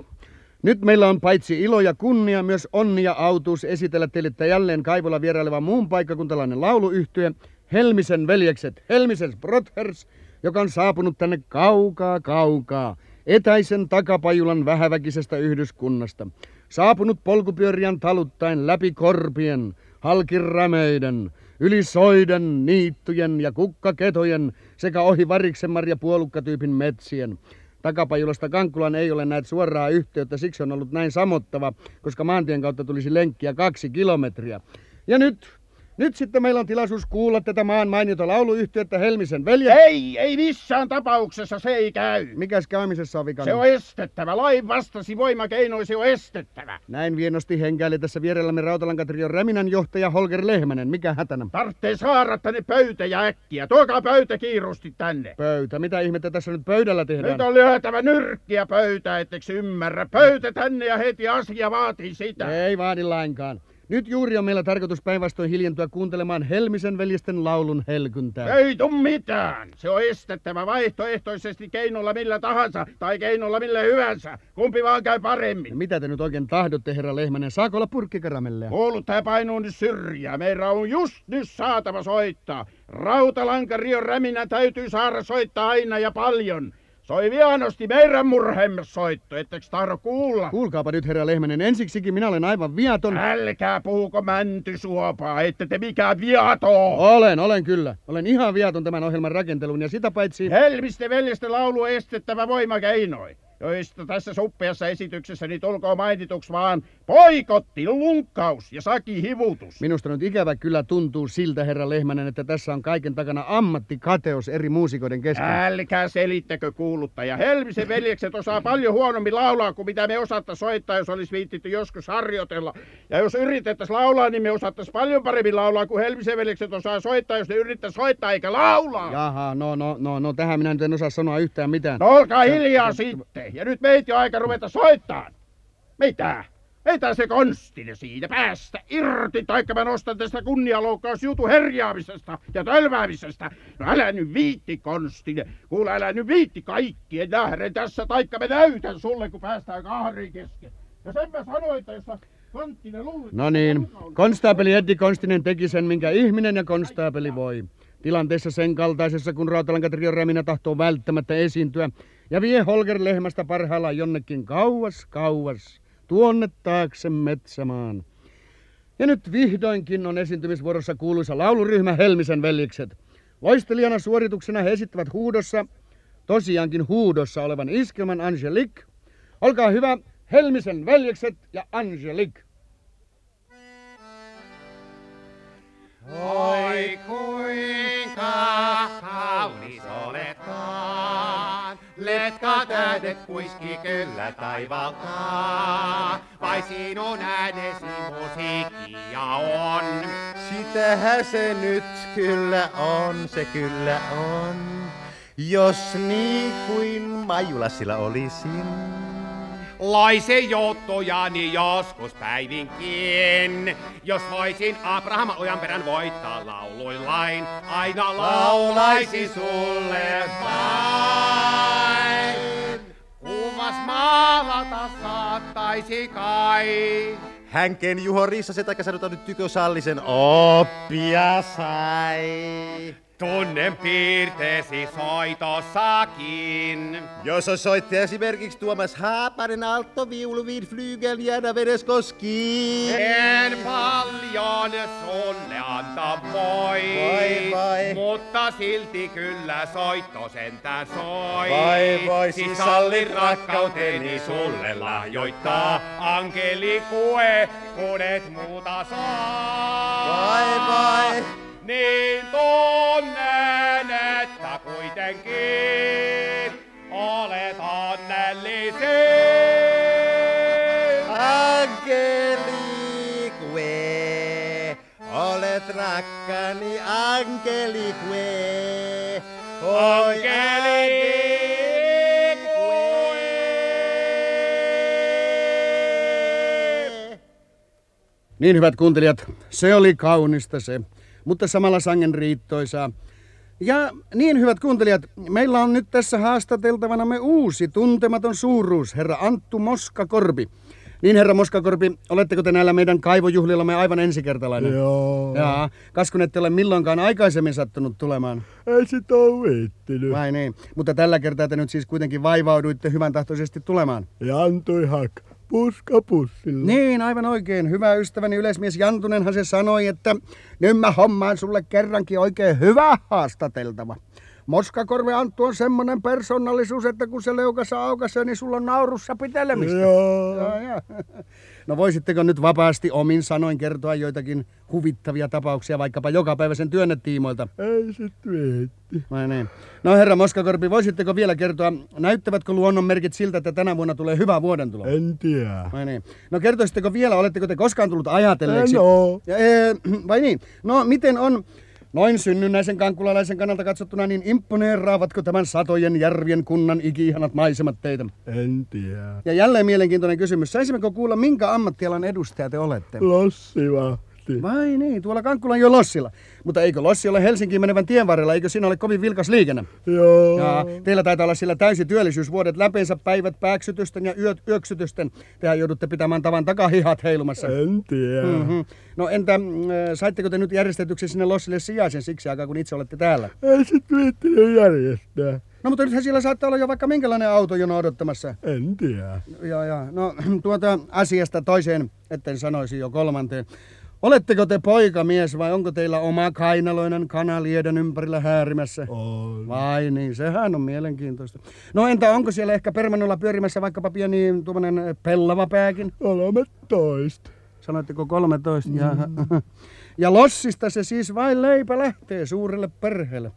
nyt meillä on paitsi ilo ja kunnia, myös onni ja autuus esitellä teille jälleen Kaivolla vieraileva muun paikkakuntalainen lauluyhtye, Helmisen veljekset, Helmisen Brothers, joka on saapunut tänne kaukaa kaukaa, etäisen takapajulan vähäväkisestä yhdyskunnasta. Saapunut polkupyöriän taluttaen läpi korpien, halki rämeiden, yli soiden, niittyjen ja kukkaketojen sekä ohi variksenmarja puolukkatyypin metsien. Takapajulasta Kankkulan ei ole näet suoraa yhteyttä, siksi on ollut näin samottava, koska maantien kautta tulisi lenkkiä kaksi kilometriä. Ja nyt, nyt sitten meillä on tilaisuus kuulla tätä maan mainiota lauluyhtiötä Helmisen veljet. Ei, ei missään tapauksessa se ei käy. Mikäs käymisessä on vikana? Se on estettävä. Lain vastasi voimakeinoin se on estettävä. Näin vienosti henkäili tässä vierellämme Rautalankatrion Reminän johtaja Holger Lehmänen. Mikä hätänä? Tarvitsee saada tänne pöytä ja äkkiä. Tuokaa pöytä kiirusti tänne. Pöytä. Mitä ihmettä tässä nyt pöydällä tehdään? Nyt on lyötävä nyrkkiä pöytä, etteikö ymmärrä. Pöytä tänne ja heti asia vaatii sitä. Ei vaadi lainkaan. Nyt juuri on meillä tarkoitus päinvastoin hiljentyä kuuntelemaan Helmisen veljesten laulun helkyntää. Ei tuu mitään. Se on estettävä vaihtoehtoisesti keinolla millä tahansa tai keinolla millä hyvänsä. Kumpi vaan käy Ja paremmin. mitä te nyt oikein tahdotte, herra Lehmänen? Saako olla purkkikaramelleja? Kuulut tää painuu nyt syrjää. Meidän on just nyt saatava soittaa. Rautalankarion räminä täytyy saada soittaa aina ja paljon. Soi vianosti meidän murheemme soitto, ettekö tahdo kuulla? Kuulkaapa nyt, herra Lehmänen. Ensiksikin minä olen aivan viaton. Älkää puhuko mäntysuopaa, ette te mikään viato. Olen, olen kyllä. Olen ihan viaton tämän ohjelman rakenteluun ja sitä paitsi... Helmisten veljesten laulu estettävä voimakeinoin, joista tässä suppeassa esityksessä nyt olkoon mainituksi vaan poikotti, lunkkaus ja saki hivutus. Minusta nyt ikävä kyllä tuntuu siltä, herra Lehmänen, että tässä on kaiken takana ammattikateus eri muusikoiden kesken. Älkää selittäkö kuuluttaja. Helmisen veljekset osaa paljon huonommin laulaa kuin mitä me osatta soittaa, jos olisi viittitty joskus harjoitella. Ja jos yritettäisiin laulaa, niin me osattaisiin paljon paremmin laulaa kuin Helmisen veljekset osaa soittaa, jos ne yrittää soittaa eikä laulaa. Jaha, no, no, no, no, tähän minä nyt en osaa sanoa yhtään mitään. No olkaa hiljaa sitten. Ja nyt meitä on aika ruveta soittaa. Mitä? Mitä se konstine siitä päästä irti, taikka mä nostan tästä kunnianloukkausjutu herjaamisesta ja tölväämisestä. No älä nyt viitti konstine, kuule älä nyt viitti kaikkien nähden tässä, taikka mä näytän sulle, kun päästään kahden kesken. Ja sen mä sanoin, että jos konstine luulit... No niin, konstaapeli Eddi Konstinen teki sen, minkä ihminen ja konstaapeli voi. Tilanteessa sen kaltaisessa, kun Rautalankatrion Räminä tahtoo välttämättä esiintyä ja vie Holger Lehmästä parhaillaan jonnekin kauas, kauas, tuonne taakse metsämaan. Ja nyt vihdoinkin on esiintymisvuorossa kuuluisa lauluryhmä Helmisen veljekset. Loistelijana suorituksena he esittävät huudossa, tosiaankin huudossa olevan iskelman Angelique. Olkaa hyvä, Helmisen veljekset ja Angelique. Oi kuinka kaunis oletkaan, let tähdet kuiski kyllä taivaalta. Vai sinun äänesi musiikkia on? Sitähän se nyt kyllä on, se kyllä on. Jos niin kuin Majulasilla olisin. Loise jutujani joskus päivinkin. Jos voisin Abraham ojan perän voittaa lauluillain, aina laulaisi sulle vain. Kuvas maalata saattaisi kai. Hänken Juho takia sanotaan nyt tykö Sallisen oppia sai. Tunnen piirteesi soitossakin. Jos on soittaja esimerkiksi Tuomas Haapanen, Altto, Viulu, Viin, Flygel, Jana, Vereskoski. En paljon sulle anta voi. Vai, vai. Mutta silti kyllä soitto sentään soi. Vai, vai, Siis siis salli salli rakkauteni sulle lahjoittaa. Ankeli kue, kun et muuta saa. Vai, vai. Niin tunnen, että kuitenkin olet onnellisin. Angelique, olet rakkani Angelique. Oi Angelique. Niin hyvät kuuntelijat, se oli kaunista se, mutta samalla sangen riittoisaa. Ja niin hyvät kuuntelijat, meillä on nyt tässä haastateltavanamme uusi tuntematon suuruus, herra Anttu Moskakorpi. Niin herra Moskakorpi, oletteko te näillä meidän kaivojuhlillamme aivan ensikertalainen? Joo. Jaa, kas kun ette ole milloinkaan aikaisemmin sattunut tulemaan. Ei sit oo viittinyt. Vai niin, mutta tällä kertaa te nyt siis kuitenkin vaivauduitte hyvän tahtoisesti tulemaan. Jantui hak. Puska pussilla. Niin, aivan oikein. Hyvä ystäväni yleismies Jantunenhan se sanoi, että nyt mä hommaan sulle kerrankin oikein hyvä haastateltava. Moskakorve Anttu on semmonen persoonallisuus, että kun se leukassa aukaisee, niin sulla on naurussa pitelemistä. Joo. Joo, joo. No voisitteko nyt vapaasti omin sanoin kertoa joitakin huvittavia tapauksia vaikkapa jokapäiväisen työnne tiimoilta? Ei sit viitti. Vai niin. No herra Moskakorpi, voisitteko vielä kertoa, näyttävätkö luonnonmerkit siltä, että tänä vuonna tulee hyvä vuodentulo? En tiedä. Vai niin. No kertoisitteko vielä, oletteko te koskaan tullut ajatelleeksi? En oo. Ja, ee, vai niin. No miten on noin synnynnäisen kankulalaisen kannalta katsottuna, niin imponeeraavatko tämän satojen järvien kunnan ikihanat maisemat teitä? En tiedä. Ja jälleen mielenkiintoinen kysymys. Saisimmeko kuulla, minkä ammattialan edustaja te olette? Lossivahti. Vai niin, tuolla Kankkulan jo Lossilla. Mutta eikö Lossi ole Helsinkiin menevän tien varrella, eikö siinä ole kovin vilkas liikenne? Joo. Ja teillä taitaa olla sillä täysi työllisyysvuodet läpeensä päivät pääksytysten ja yöt yöksytysten. Tehän joudutte pitämään tavan takahihat heilumassa. En tiedä. Mm-hmm. No entä, mm, saitteko te nyt järjestetyksi sinne Lossille sijaisen siksi aikaa, kun itse olette täällä? Ei sit viittinyt järjestää. No mutta nythän siellä saattaa olla jo vaikka minkälainen autojono odottamassa. En tiedä. Joo, joo. No tuota asiasta toiseen, etten sanoisi jo kolmanteen. Oletteko te poikamies vai onko teillä oma kainaloinen kana liedon ympärillä häärimässä? On. Vai niin, sehän on mielenkiintoista. No entä onko siellä ehkä permannolla pyörimässä vaikkapa pieni tuommoinen pellava pääkin? 13. Sanoitteko 13? Mm. Jaha. Ja lossista se siis vain leipä lähtee suurelle perheelle.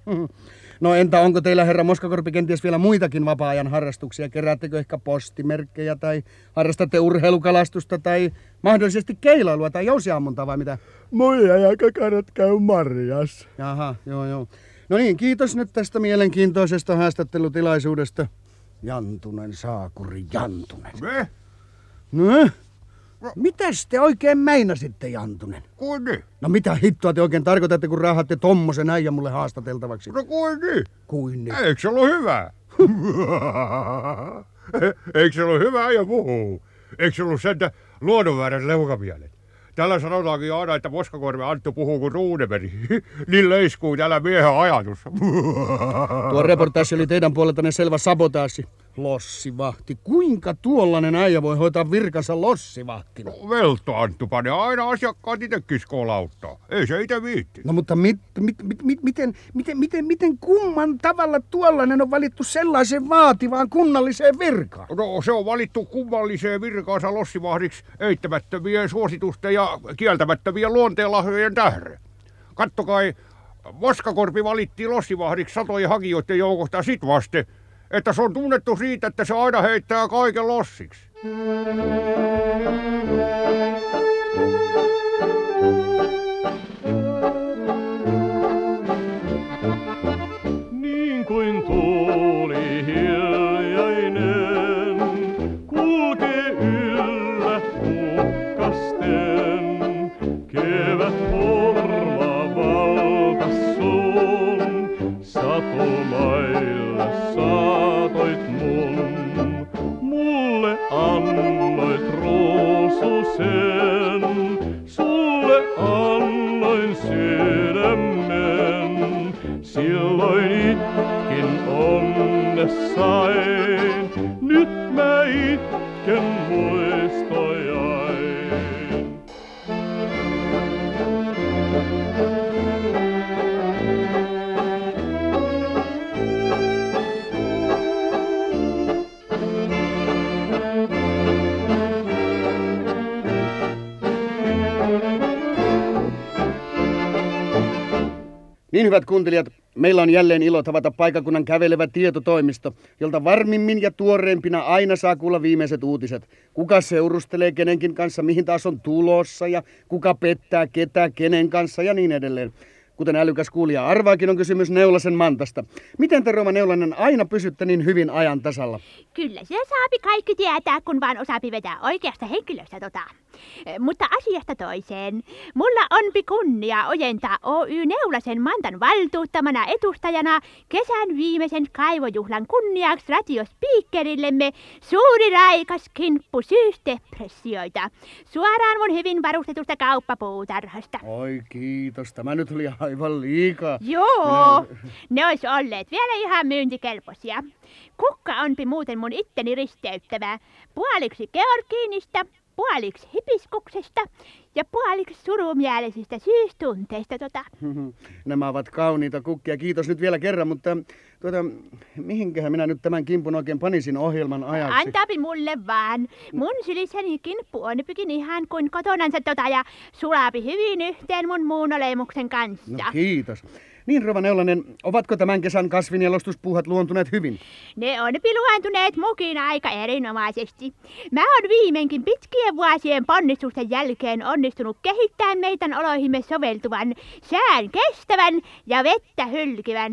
No entä onko teillä herra Moskakorpi kenties vielä muitakin vapaa-ajan harrastuksia? Keräättekö ehkä postimerkkejä tai harrastatte urheilukalastusta tai mahdollisesti keilailua tai jousiammuntaa vai mitä? Muija ja kakarat käy marjas. Jaha, joo joo. No niin, kiitos nyt tästä mielenkiintoisesta haastattelutilaisuudesta. Jantunen saakuri, Jantunen. Me? No? Mitäs te oikein meinasitte, Jantunen? Kuin niin? No mitä hittoa te oikein tarkoitatte, kun raahatte tommosen äijän mulle haastateltavaksi? No kuin niin? Kuin niin? Eikö se ollut hyvä? Eikö se ollut hyvä ja puhuu? Eikö se ollut sentä luonnonväärät leukapielet? Tällä sanotaankin aina, että Moskakorven Anttu puhuu kuin ruudemeri. niin leiskuu täällä miehen ajatus. Tuo reportaasi oli teidän puoleltanne selvä sabotaasi. Lossivahti. Kuinka tuollainen äijä voi hoitaa virkansa lossivahtina? Velto Anttu panee aina asiakkaat itsekin skolauttaa. Ei se itse viitti. No mutta mit, mit, mit, mit, miten, miten, miten, miten kumman tavalla tuollainen on valittu sellaiseen vaativaan kunnalliseen virkaan? No se on valittu kummalliseen virkaansa lossivahdiksi eittämättömien suositusten ja kieltämättömien luonteenlahjojen tähden. Kattokai, Moskakorpi valittiin lossivahdiksi satojen hakijoiden joukosta sit vaste, että se on tunnettu siitä, että se aina heittää kaiken lossiksi. Niin onnessain, nyt mä itken muistojain. Niin hyvät kuuntelijat, meillä on jälleen ilo tavata paikakunnan kävelevä tietotoimisto, jolta varmimmin ja tuoreempina aina saa kuulla viimeiset uutiset. Kuka seurustelee kenenkin kanssa, mihin taas on tulossa ja kuka pettää ketä kenen kanssa ja niin edelleen. Kuten älykäs kuulija arvaakin, on kysymys Neulasen Mantasta. Miten te Roma Neulanen aina pysytte niin hyvin ajan tasalla? Kyllä se saapi kaikki tietää, kun vaan osaapi vetää oikeasta henkilöstä tota. Eh, Mutta asiasta toiseen. Mulla onpi kunnia ojentaa Oy Neulasen Mantan valtuuttamana edustajana kesän viimeisen kaivojuhlan kunniaksi radiospiikkerillemme suuri raikas kimppu syysdepressioita. Suoraan mun hyvin varustetusta kauppapuutarhasta. Oi kiitos, tämä nyt oli aivan liikaa. Joo, ne ois olleet vielä ihan myyntikelpoisia. Kukka onpi muuten mun itteni risteyttävää. Puoliksi Georgiinista, puoliksi hipiskuksesta ja puoliksi surumielisistä syystunteista tota. Nämä ovat kauniita kukkia. Kiitos nyt vielä kerran, mutta tuota, mihinköhän minä nyt tämän kimpun oikein panisin ohjelman ajaksi? Antaapi mulle vaan. Mun sylissäni kimppu on pykin ihan kuin kotonansa tota ja sulaapi hyvin yhteen mun muun olemuksen kanssa. No kiitos. Niin, Rova Neulanen, ovatko tämän kesän kasvinjalostuspuuhat luontuneet hyvin? Ne on piluantuneet mukin aika erinomaisesti. Mä oon viimeinkin pitkien vuosien ponnistusten jälkeen onnistunut kehittämään meidän oloihimme soveltuvan, sään kestävän ja vettä hylkivän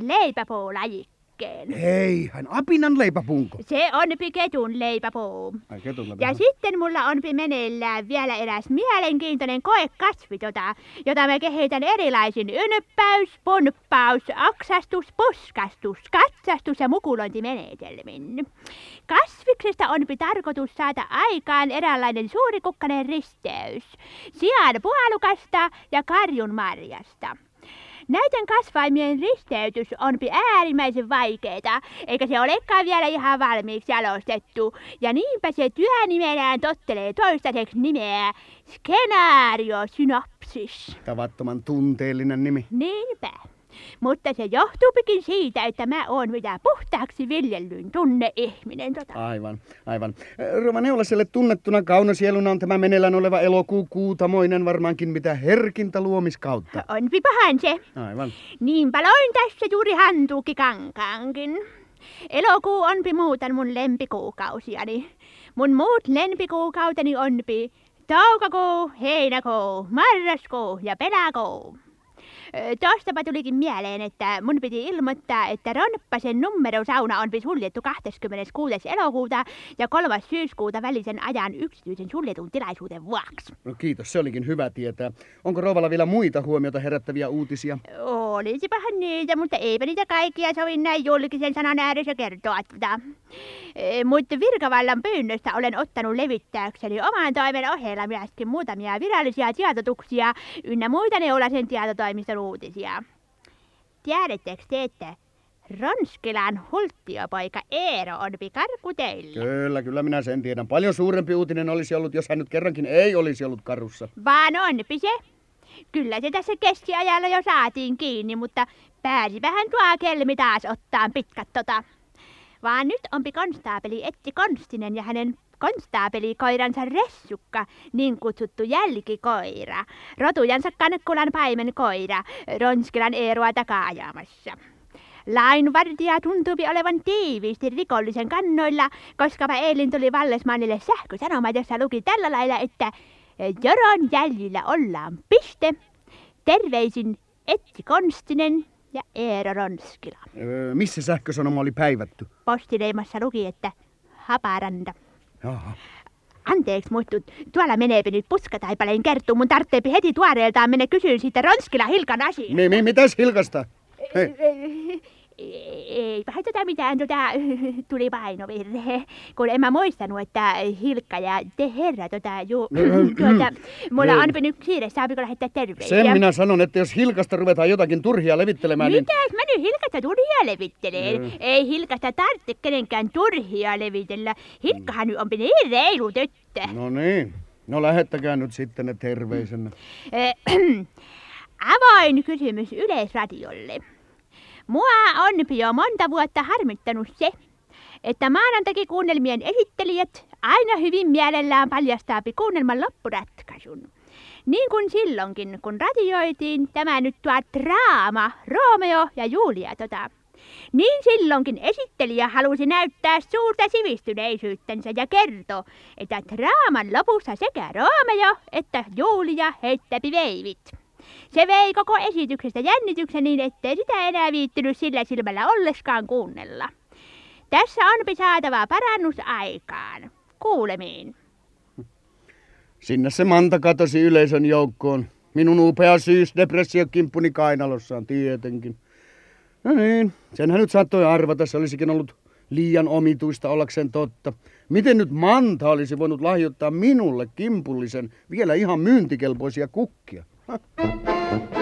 leipäpuulajikkeen. Eihän, apinan leipäpunko. Se on piketun leipäpuu. Ai ketulla Ja sitten mulla on meneillään vielä eräs mielenkiintoinen koekasvi, tota, jota mä kehitän erilaisin ynppäys, pumppaus, oksastus, puskastus, katsastus ja mukulointimenetelmin. Kasviksesta on tarkoitus saada aikaan eräänlainen suurikukkainen risteys. Sijaan puolukasta ja karjun marjasta. Näiden kasvaimien risteytys on äärimmäisen vaikeeta, eikä se olekaan vielä ihan valmiiksi jalostettu. Ja niinpä se työnimenään tottelee toistaiseksi nimeä skenaariosynopsis. Tavattoman tunteellinen nimi. Niinpä. Mutta se johtuupikin siitä, että mä oon mitä puhtaaksi viljellyn tunneihminen. Tota. Aivan, aivan. Rova Neulaselle tunnettuna kaunosieluna on tämä meneillään oleva elokuu kuutamoinen varmaankin mitä herkintä luomiskautta. Onpi pahan se. Aivan. Niinpä loin tässä juuri hantuukikankaankin. Elokuu onpi muuten mun lempikuukausiani. Mun muut lempikuukauteni onpi toukakuu, heinäkuu, marraskuu ja peläkuu. Ö, Tuostapa tulikin mieleen, että mun piti ilmoittaa, että Ronppasen numerosauna on suljettu 26. elokuuta ja 3. syyskuuta välisen ajan yksityisen suljetun tilaisuuden vuoksi. No kiitos, se olikin hyvä tietää. Onko Rouvalla vielä muita huomiota herättäviä uutisia? Olisipahan niitä, mutta eipä niitä kaikkia sovi näin julkisen sanan ääressä kertoa. Tota. E, mutta virkavallan pyynnöstä olen ottanut levittääkseni oman toimen ohella myöskin muutamia virallisia tiedotuksia ynnä muita Neulasen tietotoimiston uutisia. Tiedättekö te, että Ronskilan hulttiopoika Eero on pikarku teillä? Kyllä, kyllä minä sen tiedän. Paljon suurempi uutinen olisi ollut, jos hän nyt kerrankin ei olisi ollut karussa. Vaan onpi se. Kyllä se tässä keskiajalla jo saatiin kiinni, mutta pääsipähän tuo kelmi taas ottaa pitkät tota. Vaan nyt onpi konstaapeli Etti Konstinen ja hänen konstaapelikoiransa Ressukka, niin kutsuttu jälkikoira. Rotujansa Kankkulan paimen koira, Ronskilan Eeroa takaa ajamassa. Lainvartija tuntuupi olevan tiiviisti rikollisen kannoilla, koska eilen tuli Vallesmanille sähkösanoma, jossa luki tällä lailla, että Joron jäljillä ollaan piste. Terveisin Etsi Konstinen ja Eero Ronskila. Öö, missä sähkösanoma oli päivätty? Postileimassa luki, että Haparanda. Jaha. Anteeksi, mutta tuolla meneepi nyt puskataipaleen kerttu. Mun tarvitseepi heti tuoreeltaan mennä kysyä siitä Ronskila Hilkan asiaa. Mi- mi- mitäs Hilkasta? Hei. Eipä tätä mitään, tota, tuli painovirhe, kun en mä muistanut, että Hilkka ja te herra, tota, ju, tuota, mulla on nyt kiire, saapiko lähettää terveisiä? Sen minä sanon, että jos Hilkasta ruvetaan jotakin turhia levittelemään, niin... Mitäs mä nyt Hilkasta turhia levittelen? Mm. Ei Hilkasta tarvitse kenenkään turhia levitellä. Hilkkahan nyt on niin reilu tyttö. No niin. No lähettäkää nyt sitten ne terveisenä. Eh, Avoin kysymys Yleisradiolle. Mua on jo monta vuotta harmittanut se, että maanantakin kuunnelmien esittelijät aina hyvin mielellään paljastaapi kuunnelman loppuratkaisun. Niin kuin silloinkin, kun radioitiin tämä nyt tuo draama, Romeo ja Julia tota. Niin silloinkin esittelijä halusi näyttää suurta sivistyneisyyttänsä ja kertoo, että draaman lopussa sekä Romeo että Julia heittäpi veivit. Se vei koko esityksestä jännityksen niin, ettei sitä enää viittynyt sillä silmällä olleskaan kuunnella. Tässä on saatava parannus aikaan. Kuulemiin. Sinne se Manta katosi yleisön joukkoon. Minun upea syysdepressiokimppuni kainalossaan tietenkin. No niin, senhän nyt saattoi arvata, se olisikin ollut liian omituista ollakseen totta. Miten nyt Manta olisi voinut lahjoittaa minulle kimpullisen vielä ihan myyntikelpoisia kukkia? Thank you.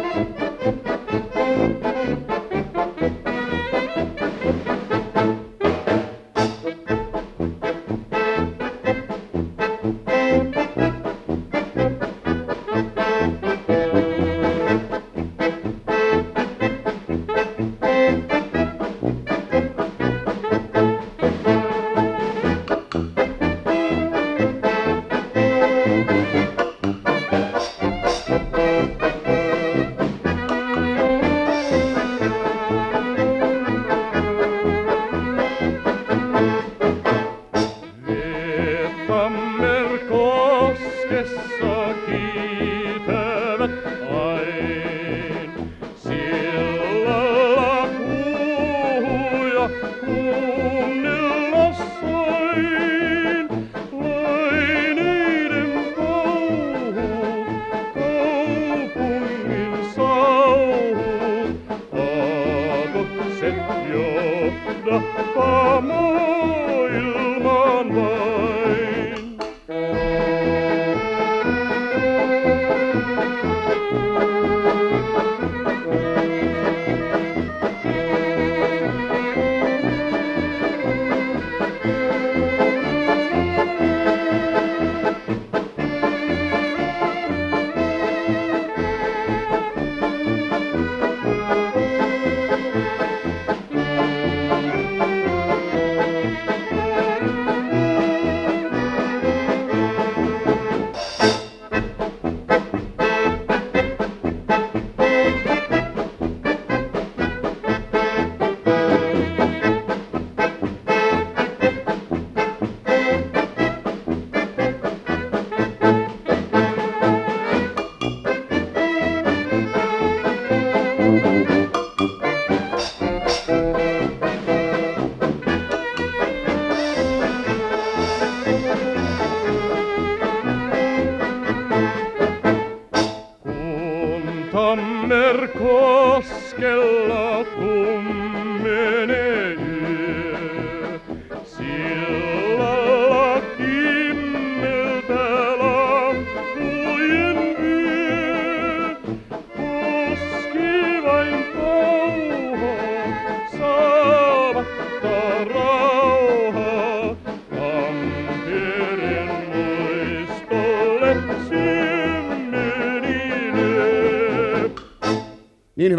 mercos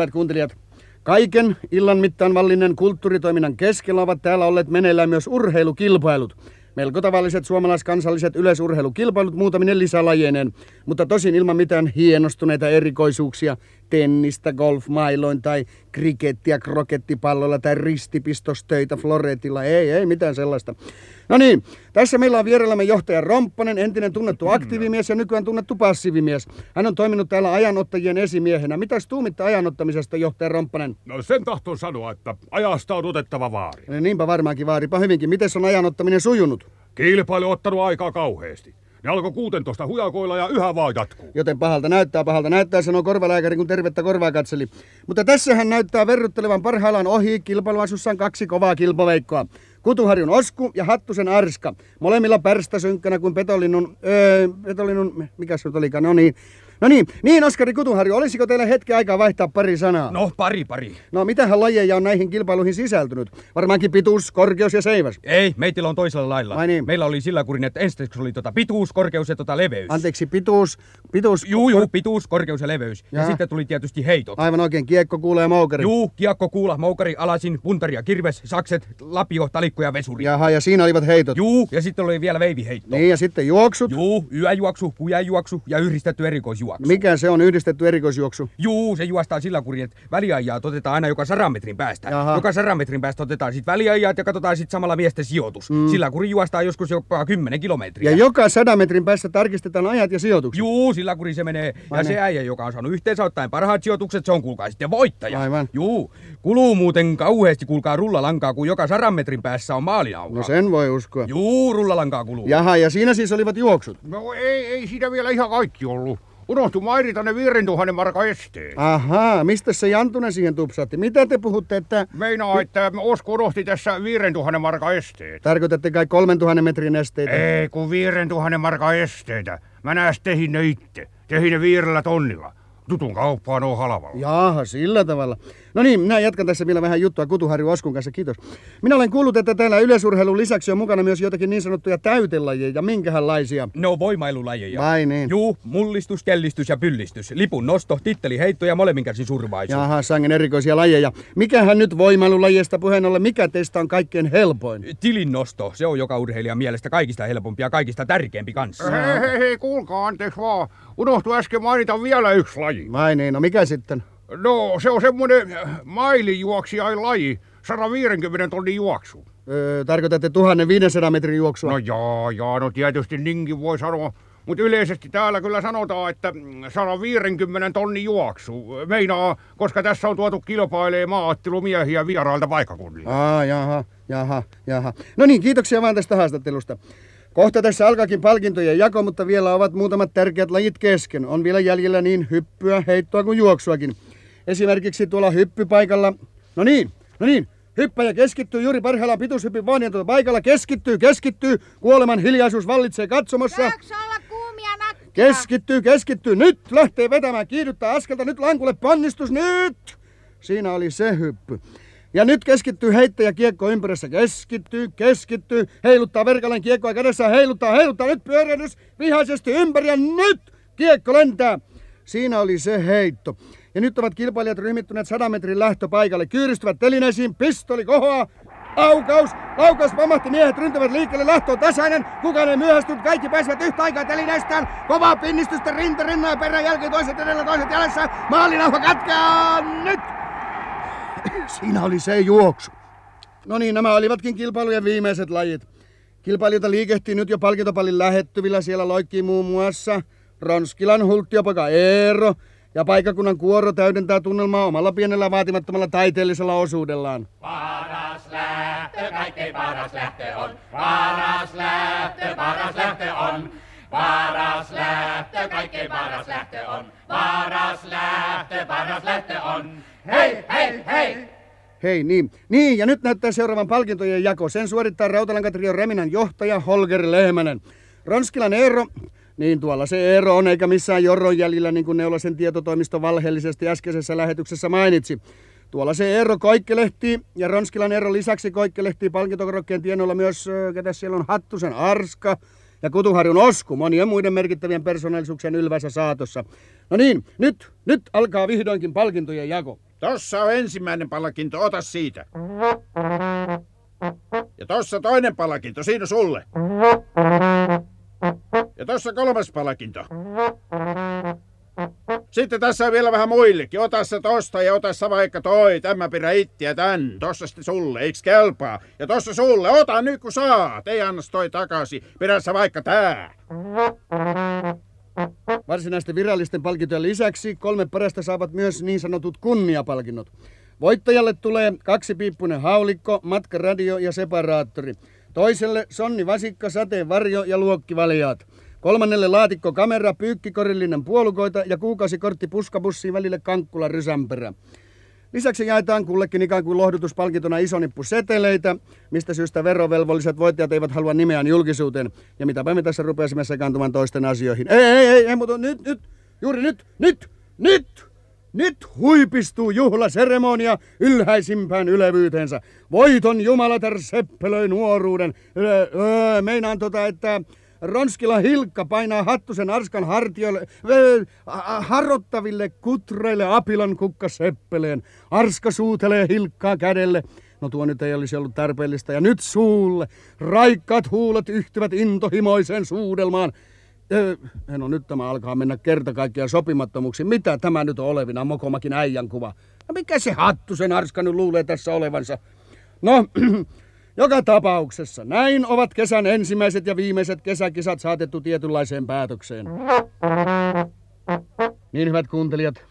hyvät kuuntelijat, kaiken illan mittaan vallinen kulttuuritoiminnan keskellä ovat täällä olleet meneillään myös urheilukilpailut. Melko tavalliset suomalaiskansalliset yleisurheilukilpailut muutaminen lisälajeineen, mutta tosin ilman mitään hienostuneita erikoisuuksia, tennistä golfmailoin tai krikettiä krokettipallolla tai ristipistostöitä floretilla. Ei, ei mitään sellaista. No niin, tässä meillä on vierellämme johtaja Rompponen, entinen tunnettu aktiivimies ja nykyään tunnettu passiivimies. Hän on toiminut täällä ajanottajien esimiehenä. Mitäs tuumitte ajanottamisesta, johtaja Rompponen? No sen tahton sanoa, että ajasta on otettava vaari. No niinpä varmaankin vaaripa hyvinkin. Miten on ajanottaminen sujunut? Kilpailu on ottanut aikaa kauheasti. Ne alkoi 16 hujakoilla ja yhä vaan jatkuu. Joten pahalta näyttää, pahalta näyttää, sanoo korvalääkäri, kun tervettä korvaa katseli. Mutta tässä hän näyttää verryttelevan parhaillaan ohi kilpailuasussaan kaksi kovaa kilpaveikkoa. Kutuharjun Osku ja Hattusen Arska. Molemmilla pärstä synkkänä kuin petolinnun, öö, petolinnun, mikä se nyt olikaan, no niin. No niin, niin Oskari Kutuharju, olisiko teillä hetki aikaa vaihtaa pari sanaa? No, pari pari. No, mitähän lajeja on näihin kilpailuihin sisältynyt? Varmaankin pituus, korkeus ja seiväs. Ei, meitillä on toisella lailla. Vai niin? Meillä oli sillä kurin, että ensiksi oli tota pituus, korkeus ja tota leveys. Anteeksi, pituus, pituus... Juu, juu, pituus, korkeus ja leveys. Ja, ja sitten tuli tietysti heitot. Aivan oikein, kiekko, kuula ja moukari. Juu, kiekko, kuula, moukari, alasin, puntari ja kirves, sakset, lapio, talikko ja vesuri. Jaha, ja siinä olivat heitot. Juu, ja sitten oli vielä veiviheitto. Niin, ja sitten juoksut. Juu, yöjuoksu, pujajuoksu ja yhdistetty erikoisjuoksu. Mikä se on yhdistetty erikoisjuoksu? Juu, se juostaa sillä kurin, että väliajaa otetaan aina joka sadan metrin päästä. Jaha. Joka sadan metrin päästä otetaan sitten väliajat ja katsotaan sitten samalla miesten sijoitus. Mm. Sillä kurin juostaa joskus jopa 10 kilometriä. Ja joka sadan metrin päässä tarkistetaan ajat ja sijoitukset. Juu, sillä kurin se menee. Vai ja niin? se äijä, joka on saanut yhteensä ottaen parhaat sijoitukset, se on kuulkaa sitten voittaja. Aivan. Juu, kuluu muuten kauheasti kuulkaa rullalankaa, kun joka sadan metrin päässä on maalinauha. No sen voi uskoa. Juu, rullalankaa kuluu. Jaha, ja siinä siis olivat juoksut. No ei, ei siinä vielä ihan kaikki ollut. Unohtu mainita ne 5000 marka esteet. Ahaa, mistä se Jantunen siihen tupsatti? Mitä te puhutte, että... Meinaa, että Osku unohti tässä 5000 marka esteet. Tarkoitatte kai 3000 metrin esteitä? Ei, kun 5000 marka esteitä. Mä näes tehin ne itse. Tehin ne viidellä tonnilla. Tutun kauppaan on halvalla. Jaha, sillä tavalla. No niin, minä jatkan tässä vielä vähän juttua Kutuharju Oskun kanssa, kiitos. Minä olen kuullut, että täällä yleisurheilun lisäksi on mukana myös jotakin niin sanottuja täytelajeja. Minkähänlaisia? Ne on voimailulajeja. Vai niin? Juu, mullistus, kellistys ja pyllistys. Lipun nosto, titteliheitto ja molemmin käsin survaisu. Jaha, sangen erikoisia lajeja. Mikähän nyt voimailulajista puheen ollen, mikä teistä on kaikkein helpoin? Tilin nosto, se on joka urheilijan mielestä kaikista helpompi ja kaikista tärkeämpi kanssa. Hei, hei, hei, kuulkaa, anteeksi vaan. Unohtu äsken mainita vielä yksi laji. Vai niin, no mikä sitten? No, se on semmonen mailijuoksijain laji. 150 tonnin juoksu. Öö, tarkoitatte 1500 metrin juoksua? No jaa, jaa, no tietysti niinkin voi sanoa. Mutta yleisesti täällä kyllä sanotaan, että 150 tonni juoksu. Meinaa, koska tässä on tuotu kilpailee maaottelumiehiä vierailta paikakunnilta. Aa, jaha, jaha, jaha. No niin, kiitoksia vaan tästä haastattelusta. Kohta tässä alkaakin palkintojen jako, mutta vielä ovat muutamat tärkeät lajit kesken. On vielä jäljellä niin hyppyä, heittoa kuin juoksuakin. Esimerkiksi tuolla hyppypaikalla... No niin, no niin, hyppäjä keskittyy juuri parhaillaan pituushypin vaan tuota paikalla. Keskittyy, keskittyy. Kuoleman hiljaisuus vallitsee katsomossa. olla kuumia nakkia? Keskittyy, keskittyy. Nyt lähtee vetämään. Kiihdyttää askelta. Nyt lankulle ponnistus. Nyt! Siinä oli se hyppy. Ja nyt keskittyy heittäjä kiekko ympyrässä. Keskittyy, keskittyy. Heiluttaa verkaleen kiekkoa kädessä. Heiluttaa, heiluttaa. Nyt pyörähdys vihaisesti ympäri ja nyt kiekko lentää. Siinä oli se heitto. Ja nyt ovat kilpailijat ryhmittyneet 100 metrin lähtöpaikalle. Kyyristyvät telineisiin, pistoli kohoaa. Aukaus! Laukaus pamahti, miehet ryntävät liikkeelle, lähtö on tasainen. Kukaan ei myöhästynyt, kaikki pääsevät yhtä aikaa telineistään. Kovaa pinnistystä, rinta rinnan ja jälkeen toiset edellä, toiset jäljessä. Maalinauha katkeaa nyt! Siinä oli se juoksu. No niin, nämä olivatkin kilpailujen viimeiset lajit. Kilpailijoita liikehtii nyt jo palkintopallin lähettyvillä. Siellä loikkii muun muassa Ronskilan hulttiopoika Eero. Ja paikakunnan kuoro täydentää tunnelmaa omalla pienellä vaatimattomalla taiteellisella osuudellaan. Paras lähtö, kaikkein paras lähtö on. Paras lähtö, paras lähtö on. Paras lähtö, kaikkein paras lähtö on. Paras lähtö, paras lähtö on. Hei, hei, hei! Hei, niin. Niin, ja nyt näyttää seuraavan palkintojen jako. Sen suorittaa Rautalankatrion Reminan johtaja Holger Lehmänen. Ronskilan Eero, niin tuolla se Eero on, eikä missään jorron jäljellä, niin kuin Neulasen tietotoimisto valheellisesti äskeisessä lähetyksessä mainitsi. Tuolla se Eero Koikkelehti ja Ronskilan Eero lisäksi Koikkelehti palkintokorokkeen tienoilla myös, ketä siellä on, Hattusen Arska ja Kutuharjun Osku, monien muiden merkittävien persoonallisuuksien ylvässä saatossa. No niin, nyt, nyt alkaa vihdoinkin palkintojen jako. Tossa on ensimmäinen palkinto, ota siitä. Ja tossa toinen palkinto, siinä sulle. Ja kolmas palkinto. Sitten tässä on vielä vähän muillekin. Ota se tosta ja ota sä vaikka toi. Tämä pidä ittiä tän. Tossa sitten sulle, eiks kelpaa? Ja tossa sulle, ota nyt kun saat. Ei anna toi takaisin. Pidä sä vaikka tää. Varsinaisten virallisten palkintojen lisäksi kolme parasta saavat myös niin sanotut kunniapalkinnot. Voittajalle tulee kaksipiippunen haulikko, matkaradio ja separaattori. Toiselle sonni vasikka, sateen varjo ja luokkivaliaat. Kolmannelle laatikko kamera, pyykkikorillinen puolukoita ja kuukausikortti puskabussiin välille Kankkula rysämpärä. Lisäksi jaetaan kullekin ikään kuin lohdutuspalkintona iso nippu seteleitä, mistä syystä verovelvolliset voittajat eivät halua nimeään julkisuuteen. Ja mitäpä me tässä rupeaisimme sekaantumaan toisten asioihin. Ei, ei, ei, ei mutta nyt, nyt, juuri nyt, nyt, nyt! Nyt huipistuu juhlaseremonia ylhäisimpään ylevyytensä. Voiton jumalatar seppelöi nuoruuden. Öö, öö, meinaan tota, että Ronskila Hilkka painaa hattusen Arskan hartioille, öö, harrottaville kutreille apilan kukka seppeleen. Arska suutelee Hilkkaa kädelle. No tuo nyt ei olisi ollut tarpeellista. Ja nyt suulle. Raikkaat huulet yhtyvät intohimoiseen suudelmaan. Öö, no nyt tämä alkaa mennä kerta kaikkiaan sopimattomuksi. Mitä tämä nyt on olevina, Mokomakin äijän kuva? No mikä se hattu sen Arska nyt luulee tässä olevansa? No, joka tapauksessa näin ovat kesän ensimmäiset ja viimeiset kesäkisat saatettu tietynlaiseen päätökseen. Niin hyvät kuuntelijat,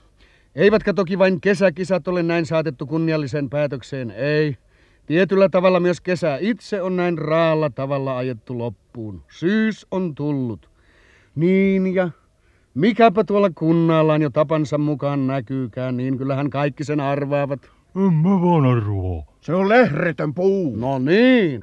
eivätkä toki vain kesäkisat ole näin saatettu kunnialliseen päätökseen, ei. Tietyllä tavalla myös kesä itse on näin raalla tavalla ajettu loppuun. Syys on tullut. Niin ja mikäpä tuolla kunnallaan jo tapansa mukaan näkyykään, niin kyllähän kaikki sen arvaavat. En mä vaan arvaa. Se on lehretön puu. No niin.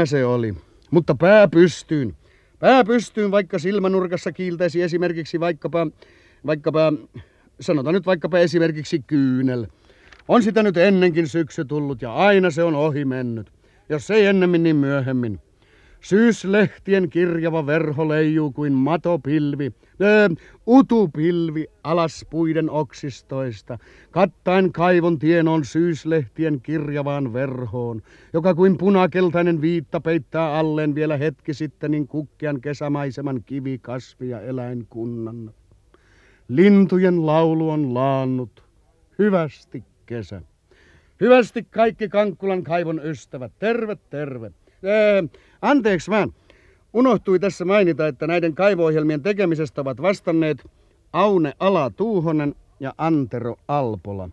Siinä se oli. Mutta pää pystyyn. Pää pystyyn, vaikka silmänurkassa kiiltäisi esimerkiksi vaikkapa, vaikkapa, sanotaan nyt vaikkapa esimerkiksi kyynel. On sitä nyt ennenkin syksy tullut ja aina se on ohi mennyt. Jos ei ennemmin, niin myöhemmin. Syyslehtien kirjava verho leijuu kuin matopilvi, öö, utupilvi alas puiden oksistoista, kattaen kaivon tien on syyslehtien kirjavaan verhoon, joka kuin punakeltainen viitta peittää alleen vielä hetki sitten niin kukkian kesämaiseman kivi, kasvi ja eläinkunnan. Lintujen laulu on laannut. Hyvästi kesä. Hyvästi kaikki Kankkulan kaivon ystävät. Terve, terve. Ee, anteeksi vaan. Unohtui tässä mainita, että näiden kaivo-ohjelmien tekemisestä ovat vastanneet Aune Ala Tuuhonen ja Antero Alpola.